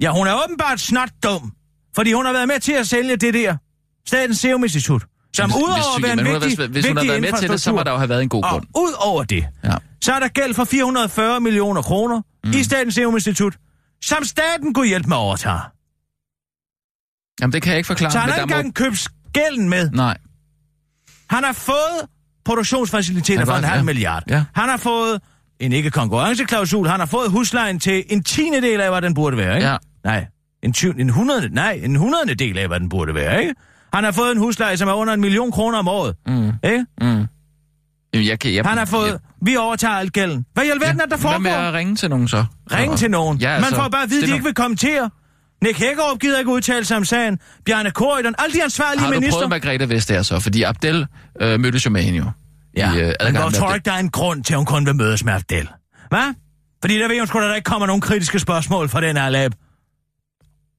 Ja, hun er åbenbart snart dum. Fordi hun har været med til at sælge det der. Statens Serum Institut. Som Hvis- udover hvis- at være en vigtig, været- Hvis hun har været med til det, så må der jo have været en god Og grund. ud over det, Ja. så er der gæld for 440 millioner kroner mm. i Statens Serum Institut, som staten kunne hjælpe med at overtage. Jamen, det kan jeg ikke forklare. Så han har der ikke engang købt gælden med. Nej. Han har fået produktionsfaciliteter for en halv ja. milliard. Ja. Han har fået en ikke-konkurrenceklausul. Han har fået huslejen til en tiende del af, hvad den burde være, ikke? Ja. Nej, en, tyv, en hundrede, nej, en hundrede del af, hvad den burde være, ikke? Han har fået en husleje, som er under en million kroner om året, Mm. ikke? Mm. Jamen, jeg kan... Jeg, Han har fået, vi overtager alt gælden. Hvad i alverden er der Hvad med foregår? at ringe til nogen så? Ring til nogen. Ja, Man altså, får bare at vide, at de ikke vil kommentere. Nick Hækkerup gider ikke udtale sig om sagen. Bjarne Corydon, alle de ansvarlige Har du minister. prøvet Margrethe Vestager så? Fordi Abdel øh, mødtes jo med hende jo. Ja, I, øh, men med tror ikke, der er en grund til, at hun kun vil mødes med Abdel? Hvad? Fordi der ved hun sgu, da, der ikke kommer nogen kritiske spørgsmål fra den her lab.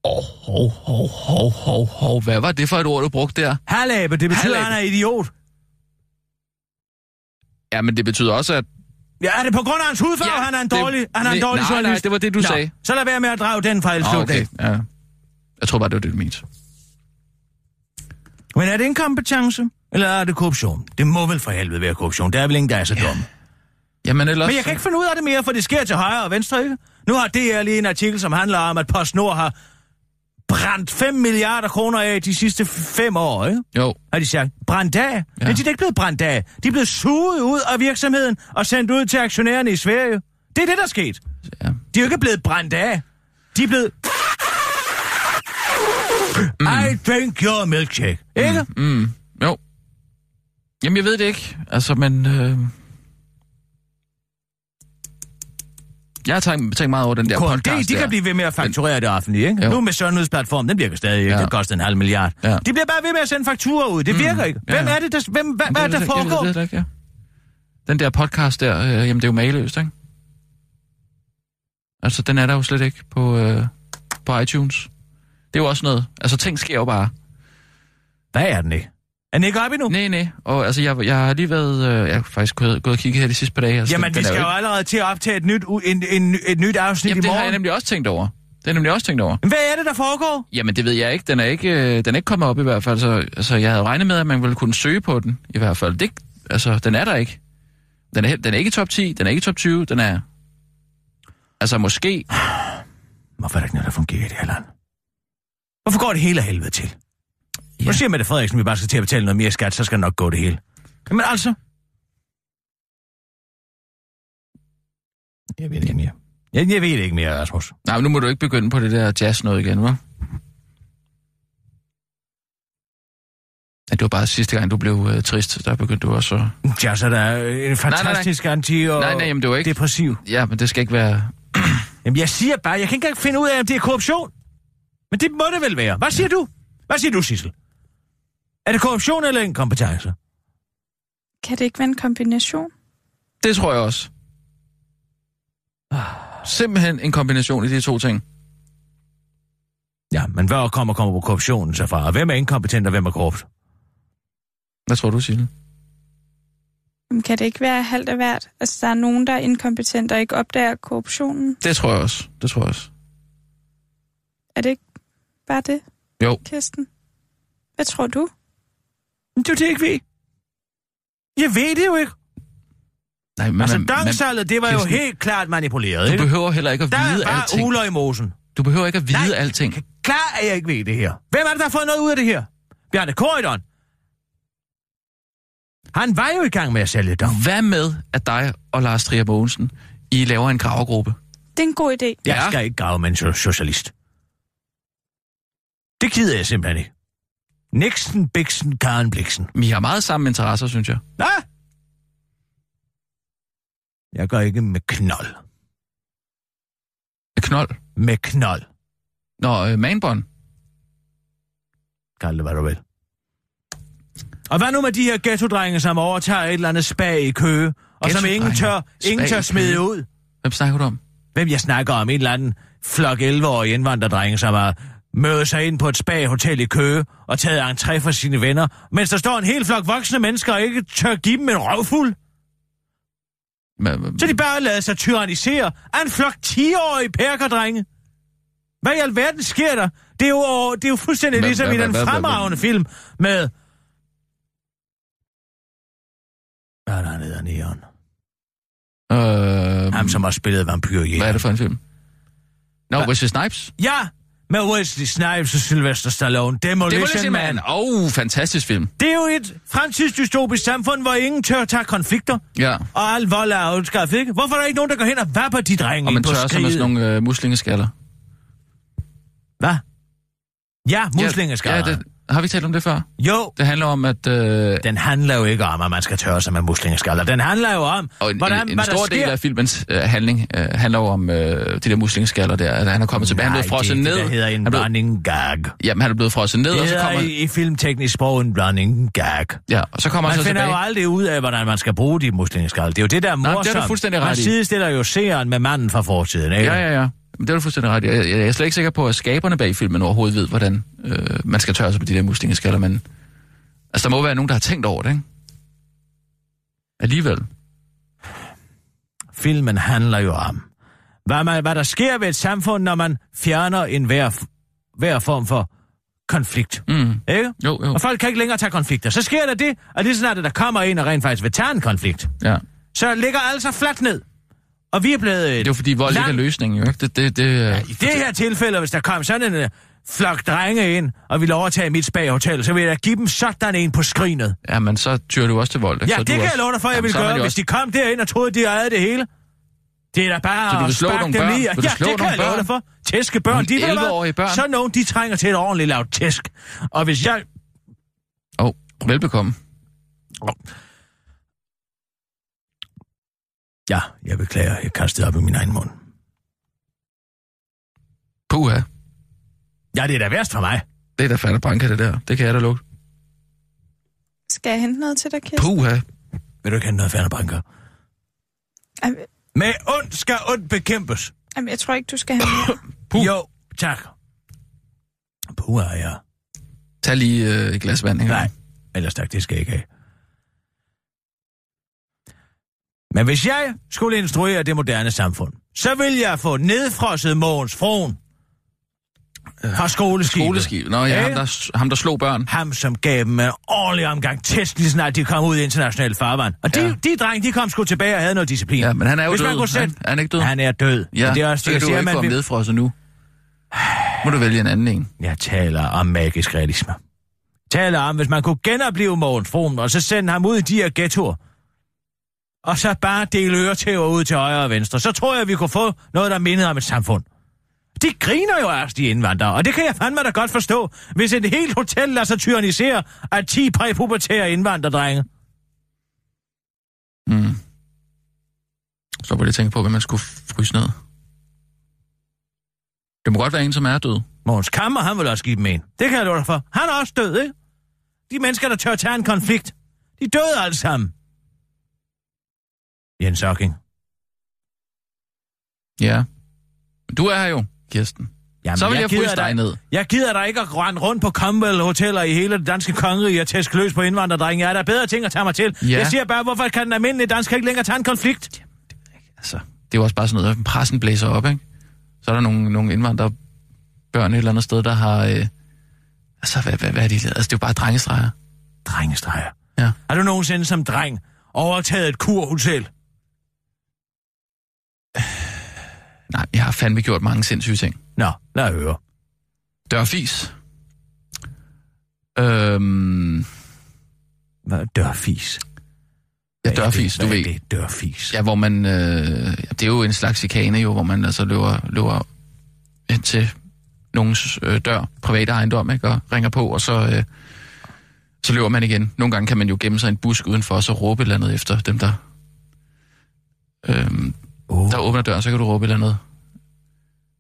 Hov, hov, hov, hov, hov, hov. Hvad var det for et ord, du brugte der? Herlabe, det betyder, at han er idiot. Ja, men det betyder også, at... Ja, er det på grund af hans hudfarve, Ja, han er en det- dårlig, han er en nej, dårlig nej, journalist? det var det, du Nå, sagde. Så lad være med at drage den fejl Oh, okay, ja. Jeg tror bare, det var det, du mente. Men er det inkompetence? Eller er det korruption? Det må vel for helvede være korruption. Der er vel ingen, der er så dumme. Jamen ellers... Men jeg kan ikke finde ud af det mere, for det sker til højre og venstre, ikke? Nu har DR lige en artikel, som handler om, at PostNord har brændt 5 milliarder kroner af de sidste fem år, ikke? Jo, har de sagt, brændt af. Ja. Men de er ikke blevet brændt af. De er blevet suget ud af virksomheden og sendt ud til aktionærerne i Sverige. Det er det, der er sket. ja. De er jo ikke blevet brændt af. De er blevet... Mm. I drink your milkshake. Ikke? Mm, jo. Jamen, jeg ved det ikke. Altså, men... Øh... Jeg har tænkt, tænkt meget over den der KMD, podcast de der. kan blive ved med at fakturere det offentlige, ikke? Jo. Nu med sundhedsplatform, den virker stadig ikke. Ja. Det koster en halv milliard. Ja. De bliver bare ved med at sende fakturer ud. Det virker ikke. Ja, Hvem ja. er det, der... Hvem, hvad, hvad er det, der det- Jeg foregår? ved det ikke, ja. Den der podcast der, øh, jamen det er jo mageløst, ikke? Altså, den er der jo slet ikke på, øh, på iTunes. Det er jo også noget. Altså, ting sker jo bare. Hvad er den ikke? Er den ikke oppe endnu? Nej, nej. Og altså, jeg, jeg har lige været... Øh, jeg har faktisk gået, gået og kigget her de sidste par dage. Altså, Jamen, vi skal jo ikke- allerede til at optage et nyt, en, en, et nyt afsnit Jamen, i det har morgen. jeg nemlig også tænkt over. Det er nemlig også tænkt over. Hvad er det, der foregår? Jamen, det ved jeg ikke. Den er ikke, øh, den er ikke kommet op i hvert fald. Så, altså, jeg havde regnet med, at man ville kunne søge på den i hvert fald. Det, altså, den er der ikke. Den er, den er ikke top 10, den er ikke top 20, den er... Altså, måske... Hvorfor er der ikke noget, der fungerer i det her land? Hvorfor går det hele af helvede til? Ja. Nu siger Mette Frederiksen, at vi bare skal til at betale noget mere skat, så skal nok gå det hele. Men altså... Jeg ved det ikke mere. Jeg, jeg ved ikke mere, Rasmus. Nej, men nu må du ikke begynde på det der jazz noget igen, hva'? Ja, det var bare sidste gang, du blev uh, trist, der begyndte du også at... Ja, så der er en fantastisk nej, nej, nej. anti- og nej, nej, jamen, det var ikke... depressiv. Ja, men det skal ikke være... Jamen, jeg siger bare, jeg kan ikke engang finde ud af, om det er korruption. Men det må det vel være. Hvad siger ja. du? Hvad siger du, Sissel? Er det korruption eller inkompetence? Kan det ikke være en kombination? Det tror jeg også. Simpelthen en kombination i de to ting. Ja, men hvad kommer, kommer på korruptionen så fra? Hvem er inkompetent, og hvem er korrupt? Hvad tror du, Sille? Kan det ikke være halvt af hvert? Altså, der er nogen, der er inkompetente og ikke opdager korruptionen. Det tror jeg også. Det tror jeg også. Er det ikke bare det, Jo. Kirsten? Hvad tror du? Det er jo det, jeg ikke ved. Jeg ved det jo ikke. Nej, men, Altså, dangsalget, det var jo Kirsten, helt klart manipuleret, Du ikke? behøver heller ikke at Der vide er bare alting. uler i mosen. Du behøver ikke at vide Nej. alting. Klar, at jeg ikke ved det her. Hvem er det, der har fået noget ud af det her? Bjarne Korydon. Han var jo i gang med at sælge dong. Hvad med, at dig og Lars Trier Mogensen, I laver en gravegruppe? Det er en god idé. Jeg Ja. skal ikke grave med en so- socialist. Det gider jeg simpelthen ikke. Nixon, Bixen, Karen Bliksen. Vi har meget samme interesser, synes jeg. Hvad? Jeg går ikke med knold. Med knold. Med knold. Nå, øh, manbånd. Kald det, hvad du vil. Og hvad nu med de her ghetto-drenge, som overtager et eller andet spag i Køge, og som ingen tør, ingen tør smide ud? Hvem snakker du om? Hvem jeg snakker om? En eller anden flok 11-årige indvandrerdrenge, som har mødet sig ind på et spag-hotel i Køge og taget entré for sine venner, mens der står en hel flok voksne mennesker og ikke tør give dem en røvfuld. Med, med, Så de bare lader sig tyrannisere af en flok 10-årige perkerdrenge. Hvad i alverden sker der? Det er jo, det er jo fuldstændig Hvad- ligesom hvad- i den fremragende film med... Hvad er der, Neon? øh, Ham, som har spillet vampyr i. hvad er det for en film? Nå, Hva? Wesley Snipes? Ja, med Wesley Snipes og Sylvester Stallone. Demolition, Demolition Man. Man. Oh, fantastisk film. Det er jo et fremtidsdystopisk samfund, hvor ingen tør tage konflikter, Ja. og al vold er afskaffet, ikke? Hvorfor er der ikke nogen, der går hen og vapper de drenge Og man tørrer sig med sådan nogle øh, muslingeskaller. Hvad? Ja, muslingeskaller. Ja, det, har vi talt om det før? Jo, Det handler om, at... Øh, den handler jo ikke om, at man skal tørre sig med muslingeskaller. Den handler jo om, og en, hvordan, en, en hvad stor der sker. del af filmens øh, handling øh, handler jo om øh, de der muslingeskaller der. At han er kommet tilbage. Han er blevet frosset ned. det der hedder en blevet, blanding gag. jamen, han er blevet frosset ned, Det og så kommer, i, i filmteknisk sprog en blanding gag. ja, og så kommer Man han så finder tilbage. jo aldrig ud af, hvordan man skal bruge de muslingeskaller. Det er jo det, der er det er du morsomt. fuldstændig Man ret i. sidestiller jo seeren med manden fra fortiden, ikke? Ja, ja, ja. Men det er du fuldstændig ret. i. Jeg, jeg er slet ikke sikker på, at skaberne bag filmen overhovedet ved, hvordan øh, man skal tørre sig på de der muslingeskaller, men... Altså, der må være nogen, der har tænkt over det, ikke? Alligevel. Filmen handler jo om, hvad, man, hvad der sker ved et samfund, når man fjerner en hver, hver form for konflikt. Mm. Ikke? Jo, jo. Og folk kan ikke længere tage konflikter. Så sker der det, at lige snart, der kommer en og rent faktisk vil tage en konflikt, Ja. så ligger alle sig fladt ned. Og vi er blevet... Det er jo fordi, vold ikke er Lang- løsningen, jo ikke? Det, det, det, ja, I det her tilfælde, hvis der kom sådan en uh, flok drenge ind og ville overtage mit spaghotel, så vil jeg da give dem sådan en på skrinet. ja, men så tyrer du også til vold, ikke? Ja, så det kan også... jeg love dig for, jeg Jamen, vil gøre, hvis også- de kom derind og troede, de ejede det hele. Det er da bare Så du vil at slå sparke nogle dem børn? i. Vil Ja, slå det kan jeg love børn? dig for. Tæske børn, Nogle de hvad? 11-årige børn? Så nogen, de trænger til et ordentligt lavt tæsk. Og hvis jeg... Åh, oh, velbekomme. Ja, jeg beklager, jeg kastede op i min egen mund. Puha. Ja, det er da værst for mig. Det er da fandme banke, det der. Det kan jeg da lukke. Skal jeg hente noget til dig, Kirsten? Puha. Vil du ikke hente noget færre banker? Jamen, Med ondt skal ondt bekæmpes. jamen, jeg tror ikke, du skal hente noget. Puh. Jo, tak. Puh, ja. Tag lige øh, et glas vand, ikke? Nej, ellers tak, det skal jeg ikke have. Men hvis jeg skulle instruere det moderne samfund, så vil jeg få nedfrosset Mogens Froen fra skoleskibet. Skoleskib. Nå ja, Ja. ham der, ham der slog børn. Ham, som gav dem en ordentlig omgang test, lige snart de kom ud i international farvand. Og de, Ja. de drenge, de kom sgu tilbage og havde noget disciplin. Ja, men han er jo Hvis død. man kunne sætte- Han, er han ikke død? Han er død. ja, Og det er også så kan du siger, ikke man få ham nedfrosset nu. Må du vælge en anden en. Jeg taler om magisk realisme. Taler om, hvis man kunne genopleve Mogens Frohm, og så sende ham ud i de her ghettoer, og så bare dele øretæver ud til højre og venstre, så tror jeg, vi kunne få noget, der mindede om et samfund. De griner jo os, de indvandrere, og det kan jeg fandme da godt forstå, hvis et helt hotel lader sig tyrannisere af 10 præpubertære indvandrerdrenge. Mm. Så var det tænke på, hvad man skulle fryse ned. Det må godt være en, som er død. Måns Kammer, han vil også give dem en. Det kan jeg love dig for. Han er også død, ikke? De mennesker, der tør tage en konflikt, de døde alle sammen. Jens Ocking. Ja. Du er her jo, Kirsten. Jamen, så vil jeg, jeg fryse dig dig- ned. Jeg gider da ikke at rende rundt på Cromwell hoteller i hele det danske kongerige og tæske løs på indvandrerdrenge. Jeg er der bedre ting at tage mig til. Ja. Jeg siger bare, hvorfor kan den almindelige dansker ikke længere tage en konflikt? Altså, det er jo også bare sådan noget, at pressen blæser op, ikke? Så er der nogle, nogle indvandrerbørn et eller andet sted, der har... Øh, altså, hvad, hvad, hvad er de? Altså, det er jo bare drengestreger. Drengestreger. Ja. Har du nogensinde som dreng overtaget et kurhotel? Nej, jeg har fandme gjort mange sindssyge ting. Nå, lad høre. Dørfis. Øhm, Hvad er dørfis? ja, dørfis, du ved. er det, dørfis? Ja, hvor man... Øh, det er jo en slags chikane, jo, hvor man altså løber, løber ind til nogens øh, dør, private ejendom, ikke, og ringer på, og så, øh, så løber man igen. Nogle gange kan man jo gemme sig i en busk udenfor, og så råbe et eller andet efter dem, der, øh, Oh, der åbner døren, så kan du råbe et eller andet.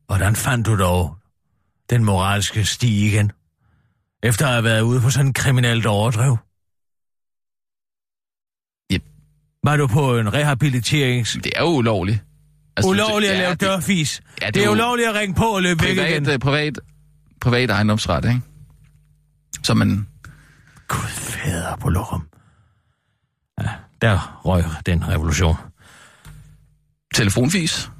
hvordan fandt du dog den moralske sti igen? Efter at have været ude på sådan en kriminelt overdrev? Yep. Var du på en rehabiliterings... Det er jo ulovligt. Altså, Ulovligt at ja, lave det- dørfis. Ja, Det er ulovligt at ringe på og løbe væk igen. privat, øh, privat, privat ejendomsret, ikke? Så man... Gud fader på lokum. Ja, der røg den revolution. Telefonfis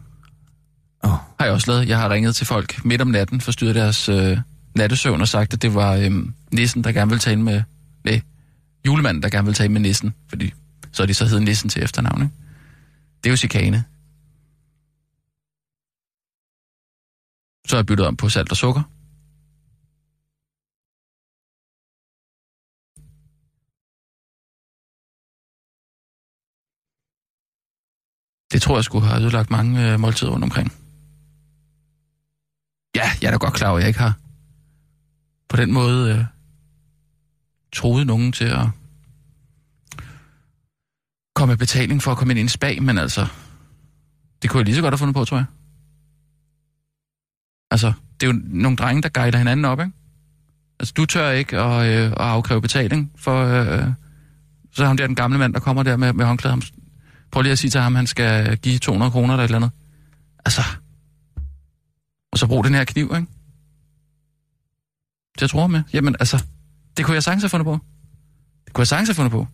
Åh. har jeg også lavet. Jeg har ringet til folk midt om natten, forstyrret deres øh, nattesøvn og sagt, at det var øh, nissen, der gerne ville tale med... Nej, julemanden, der gerne ville tale med nissen, fordi så er de så hedder nissen til efternavn, ikke? Det er jo chikane. Så har jeg byttet om på salt og sukker. Det tror jeg skulle have ødelagt mange øh, måltider rundt omkring. Ja, jeg er da godt klar over, at jeg ikke har på den måde øh, troet nogen til at komme med betaling for at komme ind i en spag, men altså, det kunne jeg lige så godt have fundet på, tror jeg. Altså, det er jo nogle drenge, der guider hinanden op, ikke? Altså, du tør ikke at, øh, at afkræve betaling for... Øh, så er ham der den gamle mand, der kommer der med, med håndklæder. Prøv lige at sige til ham, han skal give 200 kroner eller et eller andet. Altså... Og så brug den her kniv, ikke? Det jeg tror med. Jamen, altså... Det kunne jeg sagtens have fundet på. Det kunne jeg sagtens have fundet på.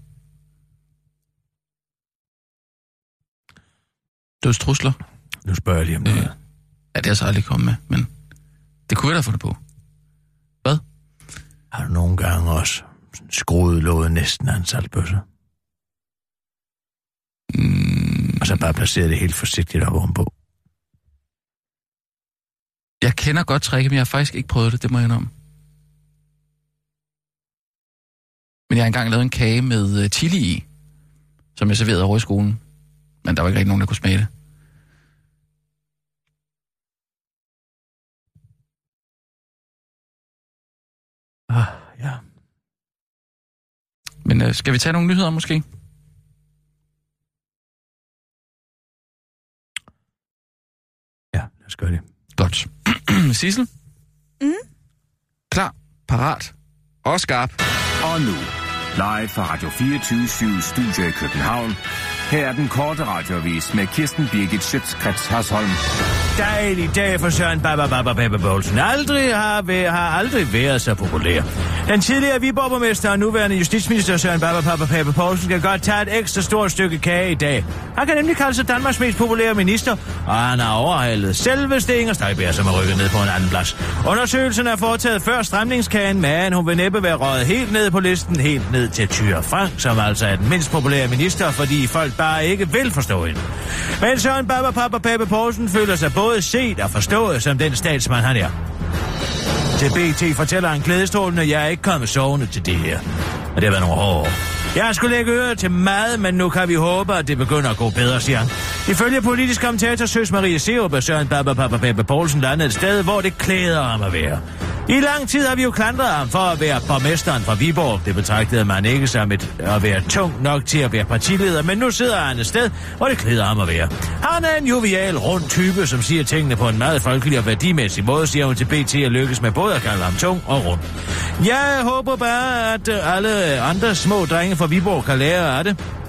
Dødstrusler. Nu spørger jeg lige om Øh, noget. ja, det er så aldrig kommet med, men det kunne jeg da have fundet på. Har du nogle gange også skruet låget næsten af en saltbøsse? Mm, Og så bare placeret det helt forsigtigt op ovenpå? jeg kender godt tricket, men jeg har faktisk ikke prøvet det, det må jeg indrømme. Men jeg har engang lavet en kage med uh, chili i, som jeg serverede over i skolen. Men der var ikke rigtig nogen, der kunne smage det. Ah, ja. Men uh, skal vi tage nogle nyheder måske? Os gøre det. Godt. Sissel? Mm? Klar, parat og skarp. Og nu, live fra Radio 24 Studio i København. Her er den korte radiovis med Kirsten Birgit Schøtzgrads Hasholm. Dejlig dag for Søren Baba Baba Baba Poulsen. Aldrig har, væ- har aldrig været så populær. Den tidligere Viborg-borgmester og nuværende justitsminister Søren Baba Baba Baba Poulsen kan godt tage et ekstra stort stykke kage i dag. Han kan nemlig kalde sig Danmarks mest populære minister, og han har overhalet selveste Inger Støjbær, som er rykket ned på en anden plads. Undersøgelsen er foretaget før stramningskagen, men hun vil næppe være røget helt ned på listen, helt ned til Tyre Frank, som altså er den mindst populære minister, fordi folk bare ikke vil forstå hende. Men Søren Baba Papa Pape Poulsen føler sig både set og forstået som den statsmand, han er. Til BT fortæller han glædestrålende, at jeg er ikke kommet sovende til det her. Og det har været nogle hårde år. Jeg skulle lægge øre til mad, men nu kan vi håbe, at det begynder at gå bedre, siger han. Ifølge politisk kommentator Søs Marie Seup er Søren Baba Papa Pape Poulsen landet et sted, hvor det klæder ham at være. I lang tid har vi jo klandret ham for at være borgmesteren fra Viborg. Det betragtede man ikke som et, at være tung nok til at være partileder, men nu sidder han et sted, hvor det klæder ham at være. Han er en jovial, rund type, som siger tingene på en meget folkelig og værdimæssig måde, siger hun til BT at lykkes med både at kalde ham tung og rund. Jeg håber bare, at alle andre små drenge fra Viborg kan lære af det.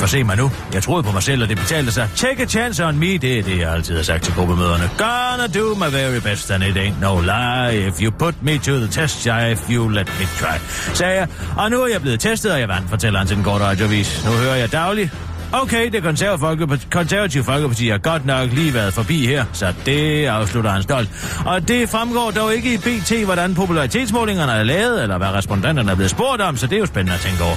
For se mig nu. Jeg troede på mig selv, og det betalte sig. Take a chance on me, det er det, jeg altid har sagt til gruppemøderne. Gonna do my very best, and it ain't no lie. If you put me to the test, if you let me try. Sagde jeg, og nu er jeg blevet testet, og jeg vandt, fortæller han til den korte radiovis. Nu hører jeg dagligt. Okay, det konservative folkeparti, konservative folkeparti har godt nok lige været forbi her, så det afslutter han stolt. Og det fremgår dog ikke i BT, hvordan popularitetsmålingerne er lavet, eller hvad respondenterne er blevet spurgt om, så det er jo spændende at tænke over.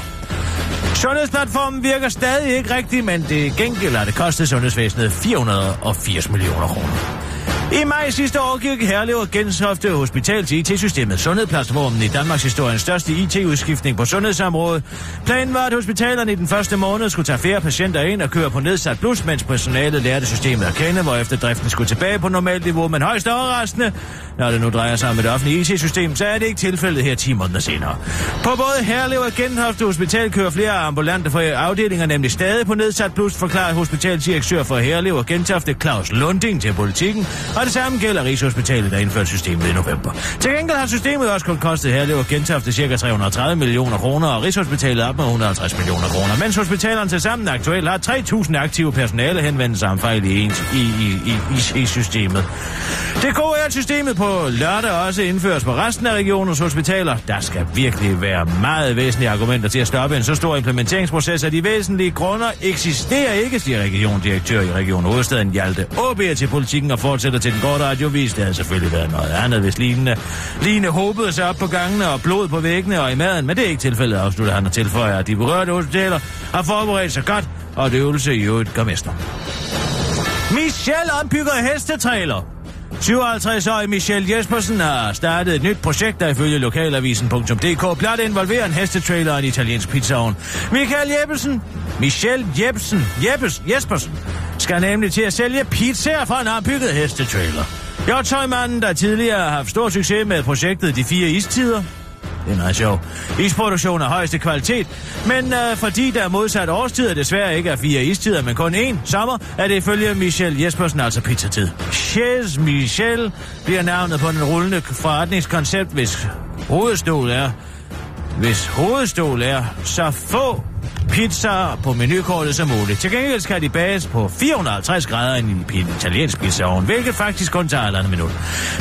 Sundhedsplatformen virker stadig ikke rigtigt, men det gengæld har det kostet sundhedsvæsenet 480 millioner kroner. I maj sidste år gik Herlev og Gentofte Hospital til IT-systemet Sundhedsplatformen i Danmarks historiens største IT-udskiftning på sundhedsområdet. Planen var, at hospitalerne i den første måned skulle tage flere patienter ind og køre på nedsat plus, mens personalet lærte systemet at kende, hvorefter driften skulle tilbage på normalt niveau, men højst overraskende. Når det nu drejer sig om et offentligt IT-system, så er det ikke tilfældet her 10 måneder senere. På både Herlev og Gentofte Hospital kører flere ambulante fra afdelinger nemlig stadig på nedsat plus, forklarer hospitalsdirektør for Herlev og Gentofte Claus Lunding til politikken, og det samme gælder Rigshospitalet, der indførte systemet i november. Til gengæld har systemet også kun kostet det og Gentofte ca. 330 millioner kroner, og Rigshospitalet op med 150 millioner kroner, mens hospitalerne til sammen aktuelt har 3.000 aktive personale henvendelser om fejl i, ens, i, i, i, i systemet. Det gode er, at systemet på lørdag også indføres på resten af regionens hospitaler. Der skal virkelig være meget væsentlige argumenter til at stoppe en så stor implementeringsproces, at de væsentlige grunder eksisterer ikke, siger regiondirektør i Region Hovedstaden Hjalte Åbær til politikken og fortsætter til den korte radiovis. Det havde selvfølgelig været noget andet, hvis Line, Line håbede sig op på gangene og blod på væggene og i maden, men det er ikke tilfældet, afslutter han og tilføjer, at de berørte hospitaler har forberedt sig godt, og det øvelse i øvrigt gør mester. Michelle ombygger hestetræler. 57-årig Michelle Jespersen har startet et nyt projekt, der ifølge lokalavisen.dk blot involverer en hestetrailer og en italiensk pizzaovn. Michael Jeppesen, Michelle Jebsen, Jeppes, Jespersen, skal nemlig til at sælge pizzaer fra en ombygget hestetrailer. Hjortøjmanden, der tidligere har haft stor succes med projektet De Fire Istider, det er meget sjovt. Isproduktion er højeste kvalitet, men øh, fordi der er modsat årstider desværre ikke er fire istider, men kun én sommer, er det ifølge Michel Jespersen altså pizzatid. Chez Michel bliver navnet på den rullende forretningskoncept, hvis hovedstol er hvis hovedstol er så få pizza på menukortet som muligt. Til gengæld skal de bages på 450 grader i en italiensk pizzaovn, hvilket faktisk kun tager et andet minut.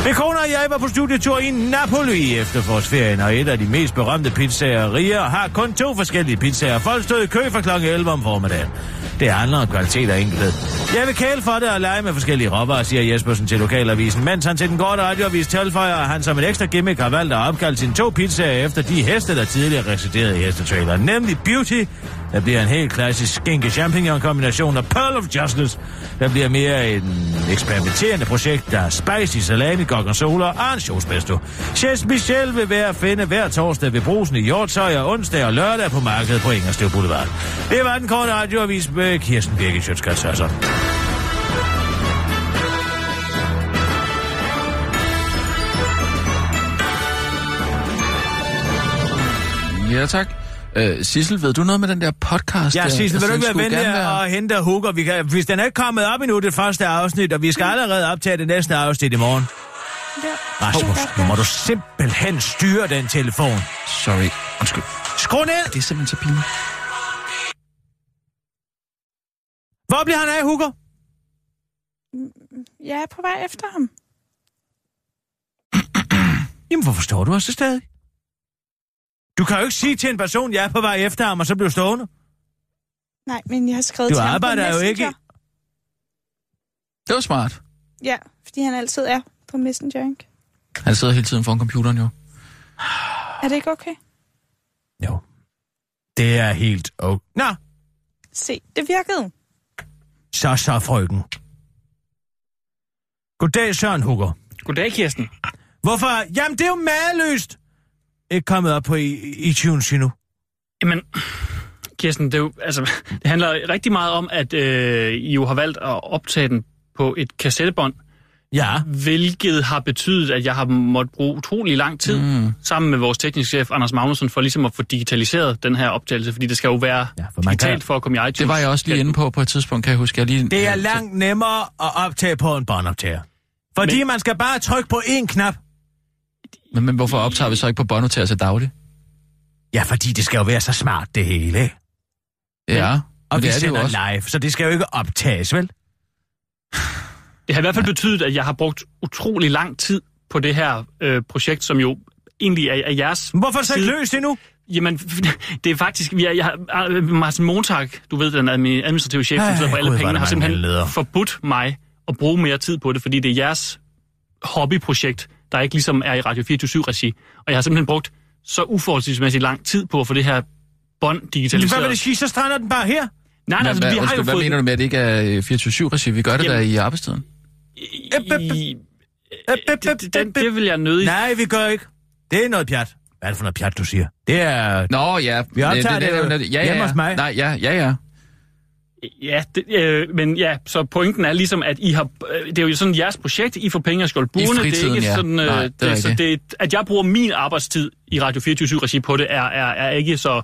Min kone og jeg var på studietur i Napoli efter forårsferien, og et af de mest berømte pizzerier har kun to forskellige pizzaer. Folk stod i kø fra kl. 11 om formiddagen. Det handler om kvalitet og enkelhed. Jeg vil kæle for det og lege med forskellige råvarer, siger Jespersen til lokalavisen, mens han til den korte radioavis tilføjer, at han som en ekstra gimmick har valgt at opkalde sine to pizzaer efter de heste, der tidligere residerede i hestetrailer, nemlig Beauty der bliver en helt klassisk skinke champignon kombination af Pearl of Justice. Der bliver mere en eksperimenterende projekt, der er spicy salami, gorgonzola og en showspesto. Chef Michel vil være at finde hver torsdag ved brusen i Hjortøj og onsdag og lørdag på markedet på Ingerslev Boulevard. Det var den korte radioavis med Kirsten Birgit Sjøtskrets Ja, tak. Øh, Sissel, ved du noget med den der podcast? Ja, Sissel, vil du ikke være venlig være... at hente Hugger? Vi kan, hvis den er ikke kommet op endnu, det første afsnit, og vi skal allerede optage det næste afsnit i morgen. Ja. Rasmus, nu må du simpelthen styre den telefon. Sorry, undskyld. Skru ned! Det er simpelthen så pinligt. Hvor bliver han af, Hugger? Jeg er på vej efter ham. Jamen, hvorfor står du også stadig? Du kan jo ikke sige til en person, jeg er på vej efter ham, og så bliver stående. Nej, men jeg har skrevet Du til ham arbejder på jo ikke... Det var smart. Ja, fordi han altid er på Messenger, ikke? Han sidder hele tiden foran computeren, jo. Er det ikke okay? Jo. Det er helt okay. Nå, Se, det virkede. Så så, frøken. Goddag, Søren Hugger. Goddag, Kirsten. Hvorfor? Jamen, det er jo mageløst. Ikke kommet op på i- iTunes endnu. Jamen, Kirsten, det, er jo, altså, det handler rigtig meget om, at øh, I jo har valgt at optage den på et kassettebånd, Ja. hvilket har betydet, at jeg har måttet bruge utrolig lang tid mm. sammen med vores tekniske chef, Anders Magnusson, for ligesom at få digitaliseret den her optagelse, fordi det skal jo være Ja, for digitalt kan- for at komme i iTunes. Det var jeg også lige inde på på et tidspunkt, kan jeg huske. Jeg lige, Det er langt nemmere at optage på en båndoptager. Fordi men... man skal bare trykke på én knap. Men, men hvorfor optager vi så ikke på båndnotager til daglig? Ja, fordi det skal jo være så smart, det hele. Ja, Og men vi det er det jo sender også. live, så det skal jo ikke optages, vel? Det har i hvert fald betydet, at jeg har brugt utrolig lang tid på det her øh, projekt, som jo egentlig er, er jeres... Hvorfor så ikke side. løst det nu? Jamen, det er faktisk... Vi er, jeg har, øh, Martin Montag, du ved, den admi- administrative chef, som Ej, sidder på alle er pengene, har simpelthen mellemledere. forbudt mig at bruge mere tid på det, fordi det er jeres hobbyprojekt, der ikke ligesom er i Radio 24-regi. Og jeg har simpelthen brugt så uforholdsmæssigt lang tid på at få det her bånd Hvad digitaliseret. vil det sige? Så strander den bare her. Nej, nej, altså, hvad, vi har jo hvad fået... mener du med, at det ikke er øh, 24-7-regi? Vi gør det Jamen- der i arbejdstiden. I, det, det, det, det vil jeg nødig. Nej, vi gør ikke. Det er noget pjat. Hvad er det for noget pjat, du siger? Det er... Nå, ja. Vi optager det jo ja, ja, hjemme ja. hos mig. Nej, ja, ja, ja. Ja, det, øh, men ja, så pointen er ligesom, at I har, øh, det er jo sådan jeres projekt, I får penge af skjoldbuerne. I det er ikke ja. sådan, øh, Nej, det er det, så rigtigt. det, at jeg bruger min arbejdstid i Radio 24-regi på det, er, er, er ikke så...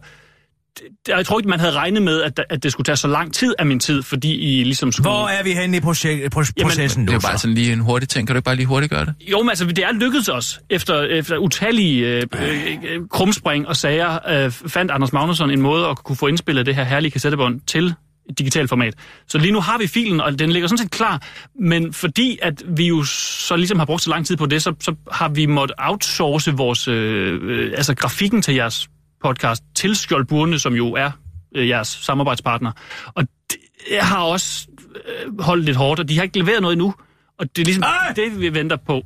Jeg tror ikke, man havde regnet med, at, at det skulle tage så lang tid af min tid, fordi I ligesom skulle... Hvor er vi henne i projek- pro- Jamen, processen Det er nu? bare så? sådan lige en hurtig ting. Kan du ikke bare lige hurtigt gøre det? Jo, men altså, det er lykkedes os efter, efter utallige øh, øh, krumspring og sager, øh, fandt Anders Magnusson en måde at kunne få indspillet det her herlige kassettebånd til et digitalt format. Så lige nu har vi filen, og den ligger sådan set klar, men fordi at vi jo så ligesom har brugt så lang tid på det, så, så har vi måttet outsource vores, øh, øh, altså grafikken til jeres podcast til Skjoldburne, som jo er øh, jeres samarbejdspartner. Og det har også øh, holdt lidt hårdt, og de har ikke leveret noget endnu. Og det er ligesom Ej! det, vi venter på.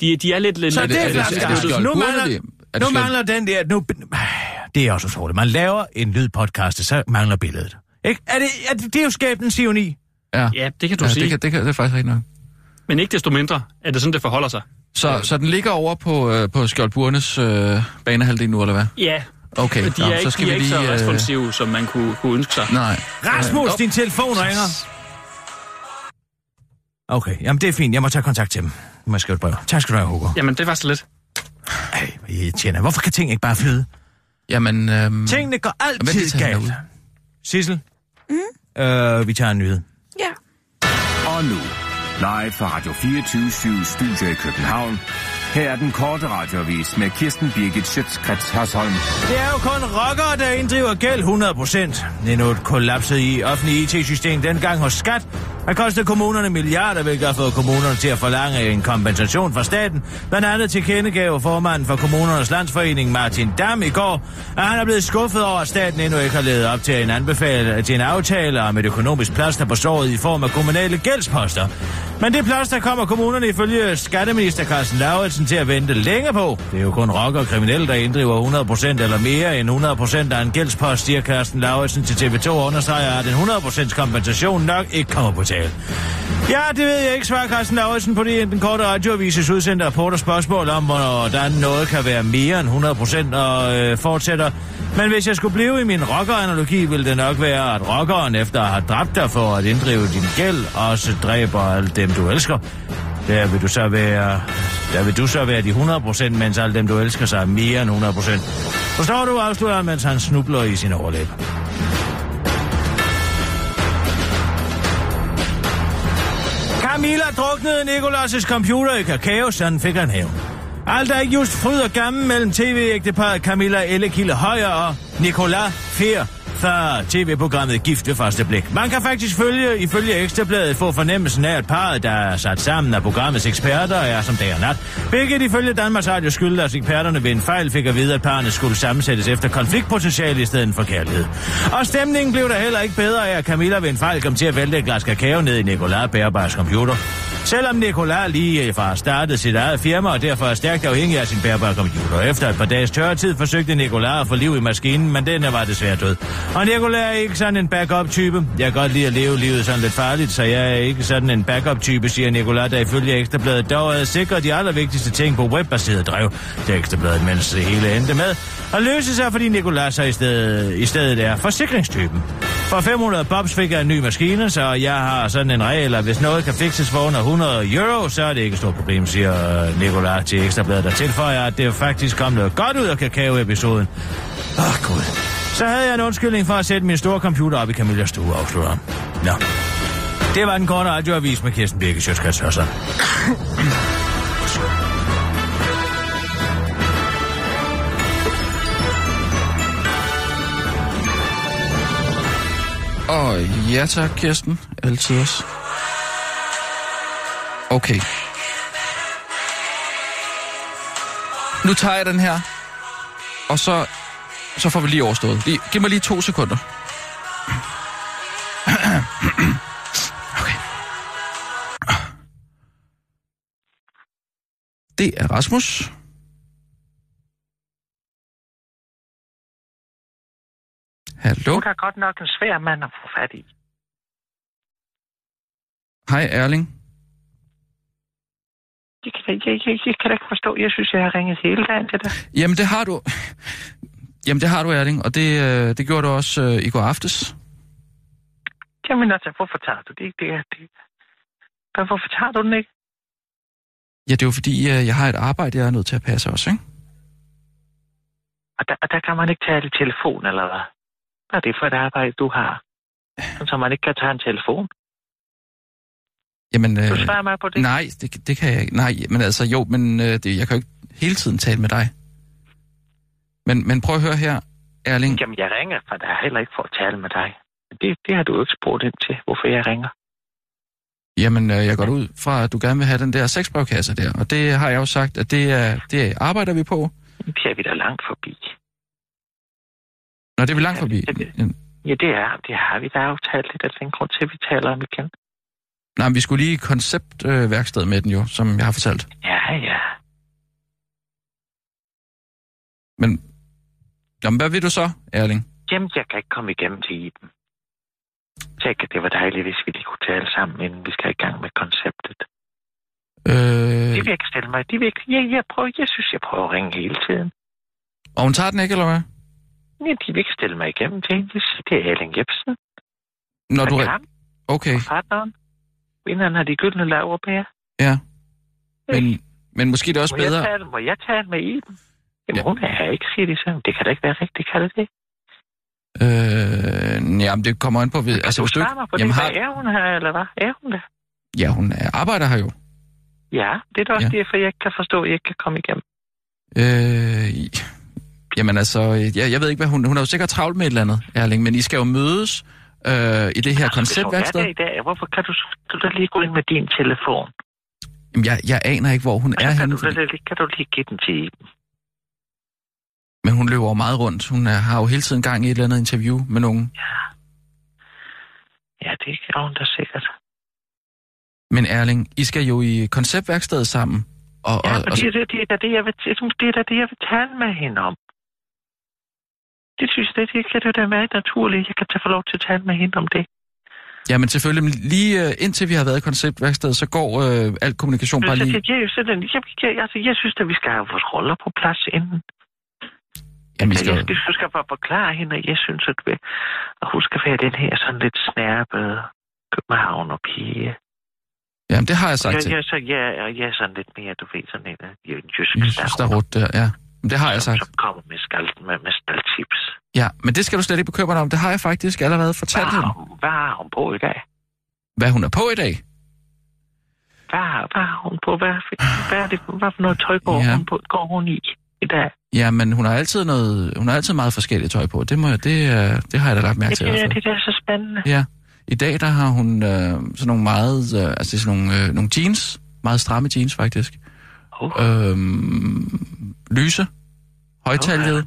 De, de er lidt... lidt Så lidt- det er er det- er det skjold Nu mangler, det? Er det nu skjold- mangler den der... Nu, det er også utroligt. Man laver en lydpodcast, så mangler billedet. Ikke? Er det, er det, det er jo skabens ironi. Ja, Ja, det kan du ja sige. det, kan, det, kan, det er faktisk rigtig nok. Men ikke desto mindre er det sådan, det forholder sig. Så, så den ligger over på, øh, på Skjoldburnes øh, banehalvdel nu, eller hvad? Ja, Okay, de nå, er, ikke, så skal de er vi ikke lige... så øh, responsive, som man kunne, kunne ønske sig. Nej. Rasmus, Øh, din telefon ringer. Okay, jamen det er fint. Jeg må tage kontakt til dem. Jeg må skrive et brev. Tak skal du have, Hugo. Jamen, det var så lidt. Ej, hvor irriterende. Hvorfor kan ting ikke bare flyde? Jamen, øhm, Tingene går altid tager galt. Sissel? Mm? Øh, vi tager en nyhed. Ja. Og nu, live fra Radio 24 Studio i København. Her er den korte radiovis med Kirsten Birgit Schøtzgrads Hasholm. Det er jo kun rockere, der inddriver gæld 100 procent. Endnu et kollapset i offentlige IT-system dengang hos Skat har kostet kommunerne milliarder, hvilket har fået kommunerne til at forlange en kompensation fra staten. Blandt andet til kendegav formanden for kommunernes landsforening Martin Dam i går, at han er blevet skuffet over, at staten endnu ikke har levet op til en anbefale til en aftale om et økonomisk plaster på såret i form af kommunale gældsposter. Men det plaster kommer kommunerne ifølge skatteminister Carsten Lauritsen til at vente længe på. Det er jo kun rocker og kriminelle, der inddriver 100% eller mere end 100% af en gældspost, siger Carsten Lauritsen til TV2 og understreger, at en 100% kompensation nok ikke kommer på tale. Ja, det ved jeg ikke, svarer Carsten Lauritsen på det den korte radioavises udsendte rapporter spørgsmål om, hvordan noget kan være mere end 100% og øh, fortsætter. Men hvis jeg skulle blive i min rockeranalogi, ville det nok være, at rockeren efter at have dræbt dig for at inddrive din gæld, også dræber alle dem, du elsker. Der vil du så være, der vil du så være de 100%, mens alle dem, du elsker, så er mere end 100%. Forstår du, afslutter han, mens han snubler i sin overlæb. Camilla druknede Nikolas' computer i kakao, sådan fik han hævn. Alt er ikke just fryd og gammel mellem tv-ægteparet Camilla Ellekilde Højer og Nicolas Fer fra tv-programmet Gift ved første blik. Man kan faktisk følge, ifølge Ekstrabladet få fornemmelsen af, at parret, der er sat sammen af programmets eksperter, er som dag og nat. Begge ifølge Danmarks Radio skyldes, at eksperterne ved en fejl fik at vide, at parerne skulle sammensættes efter konfliktpotentiale i stedet for kærlighed. Og stemningen blev der heller ikke bedre af, at Camilla ved en fejl kom til at vælte et glas kakao ned i Nicolas Bærbars computer. Selvom Nicolai lige øh, fra startede sit eget firma og derfor er stærkt afhængig af sin bærbare computer. Efter et par dages tørretid forsøgte Nicolai at få liv i maskinen, men denne var desværre død. Og Nicolai er ikke sådan en backup-type. Jeg kan godt lide at leve livet sådan lidt farligt, så jeg er ikke sådan en backup-type, siger Nicolai, der ifølge Ekstrabladet dog havde sikret de allervigtigste ting på webbaseret drev. Det Ekstrabladet, mens det hele endte med. Og løse sig, fordi Nicolai så i stedet, i stedet er forsikringstypen. For 500 pops fik jeg en ny maskine, så jeg har sådan en regel, at hvis noget kan fikses for under 100 euro, så er det ikke et stort problem, siger Nicolai til Ekstrabladet, der tilføjer, at det faktisk kom noget godt ud af kakao-episoden. Åh, oh, Gud. Så havde jeg en undskyldning for at sætte min store computer op i Camillas stue, afslutter. Nå. Det var den korte radioavis med Kirsten Birke Sjøtskrets Hørsson. Og ja tak, Kirsten. Altid også. Okay. Nu tager jeg den her, og så, så får vi lige overstået. Lige, giv mig lige to sekunder. Okay. Det er Rasmus. Hallo? Du er godt nok en svær mand at få fat i. Hej, Erling. Det kan, jeg, jeg, jeg, jeg kan da ikke forstå. Jeg synes, jeg har ringet hele dagen til dig. Jamen, det har du. Jamen, det har du, Erling, og det, øh, det gjorde du også øh, i går aftes. Jamen altså, hvorfor tager du det ikke? Det er det. Men hvorfor tager du den ikke? Ja, det er jo fordi, øh, jeg har et arbejde, jeg er nødt til at passe også, ikke? Og der, og der kan man ikke tale i telefon, eller hvad? Hvad er det for et arbejde, du har? Sådan, så man ikke kan tage en telefon. Jamen, Du øh, svarer mig på det. nej, det, det kan jeg ikke. Nej, men altså, jo, men øh, det, jeg kan jo ikke hele tiden tale med dig. Men, men prøv at høre her, Erling. Jamen, jeg ringer, for der er heller ikke for at tale med dig. Det, det har du jo ikke spurgt ind til, hvorfor jeg ringer. Jamen, øh, jeg går ud fra, at du gerne vil have den der sexbrevkasse der, og det har jeg jo sagt, at det, er, det arbejder vi på. Det er vi da langt forbi. Nå, det er vi langt forbi. Ja, det- Ja, det er, det har vi da aftalt lidt, at den grund til, at vi taler om igen. Nej, men vi skulle lige konceptværksted med den jo, som jeg har fortalt. Ja, ja. Men, jamen, hvad vil du så, Erling? Jamen, jeg kan ikke komme igennem til Iben. Tænk, at det var dejligt, hvis vi lige kunne tale sammen, inden vi skal i gang med konceptet. Øh, De vil ikke stille mig. De vil ikke... Jeg, jeg, prøver, jeg synes, jeg prøver at ringe hele tiden. og hun tager den ikke, eller hvad? Ja, de vil ikke stille mig igennem til hende. Det er Erling Jebsen. Når du... Og ham, Okay, partneren. Vinderen har de gyldne laverbær. ja. Men, men måske det er også Må jeg, bedre... tale, må jeg tale med Iben? Jamen, Ja. hun er her ikke, siger de så. Det kan da ikke være rigtigt, kan det det? Øh, jamen, det kommer an på... Ved, altså, hvis du mig på ikke... Jamen, det, har, er hun her, eller hvad? Er hun der? ja, hun er, arbejder her jo. Ja, det er da også ja. derfor, jeg ikke kan forstå, at jeg ikke kan komme igennem. Øh, jamen altså, jeg, jeg ved ikke, hvad hun... Hun har jo sikkert travlt med et eller andet, Erling, men I skal jo mødes øh, i det her Altså, Hvis hun konceptværksted. er der i dag, hvorfor kan du, du da lige gå ind med din telefon? Jamen, jeg, jeg aner ikke, hvor hun er Så kan, henne, du, fordi, lige, kan du lige give den til Iben? men hun løber jo meget rundt. Hun er, har jo hele tiden gang i et eller andet interview med nogen. Ja, det kan hun da sikkert. Men Erling, I skal jo i konceptværkstedet sammen. Og, Ja, og, og det, er det, er det, jeg vil, det er da det, jeg vil tale med hende om. Det synes jeg, det, det kan det da være naturligt. Jeg kan tage få lov til at tale med hende om det. ja, men selvfølgelig, lige øh, indtil vi har været i konceptværkstedet, så går øh, al kommunikation bare lige... det, jeg, jeg, jeg, jeg, altså, jeg synes, at vi skal have vores roller på plads inden. Jamen, vi Jeg, skal, jeg, jeg skal bare forklare hende, at jeg synes, at, vi, at hun skal være den her sådan lidt snærpede København og pige. jamen, det har jeg sagt Jeg, til. jeg, så, jeg, jeg er sådan lidt mere, du ved, sådan en, øh, jysk Jesus, der rundt der, ja. Det har jeg sagt. som kommer med, skal, med, med skaltips. Ja, men det skal du slet ikke bekymre dig om. Det har jeg faktisk allerede Hvad fortalt har, hende. hun, hvad har hun på i dag? Hvad hun er på i dag. Hvad, hvad har hun på? Hvad, hvad, er det, hvad for noget tøj går, Ja. hun på, går hun i i dag? Ja, men hun har altid noget, hun har altid meget forskelligt tøj på. Det, må, jeg- det, øh, det har jeg da lagt mærke Det, til det, det, er så spændende. Ja. I dag, der har hun øh, sådan nogle meget, øh, altså sådan nogle, øh, nogle jeans, meget stramme jeans faktisk. Oh, Øhm, lyse, højtaljede,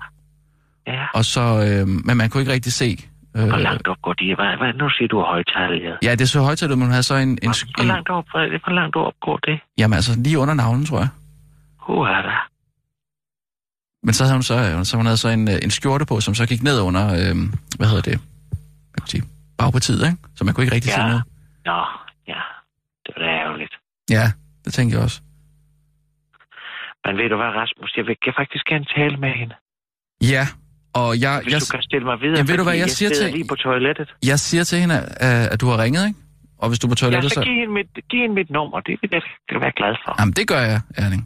ja. og så, øh, men man kunne ikke rigtig se Øh, Hvor langt op går de? Hvad, hvad, nu siger du højtaler. ja, det er så højt, at man havde så en, en, Hvor en... langt op, hvor langt op går det? Jamen altså, lige under navlen, tror jeg. Hvor er der? Men så havde hun så, øh, så, hun havde så en, øh, en skjorte på, som så gik ned under, øh, hvad hedder det, hvad kan sige, bagpartiet, ikke? Så man kunne ikke rigtig Ja. se noget. Nå, ja. Det var da ærgerligt. Ja, det tænker jeg også. Men ved du hvad, Rasmus? Jeg vil jeg faktisk gerne tale med hende. Ja, og jeg, Hvis jeg, du kan stille mig videre. Jamen, ved du, hvad jeg siger sidder til- lige på toilettet. jeg siger til hende, at, at du har ringet, ikke? Og hvis du er på Ja, toilettet, så så... giv hende mit, giv hende mit nummer. Det vil jeg jeg være glad for. Jamen, det gør jeg, Erling.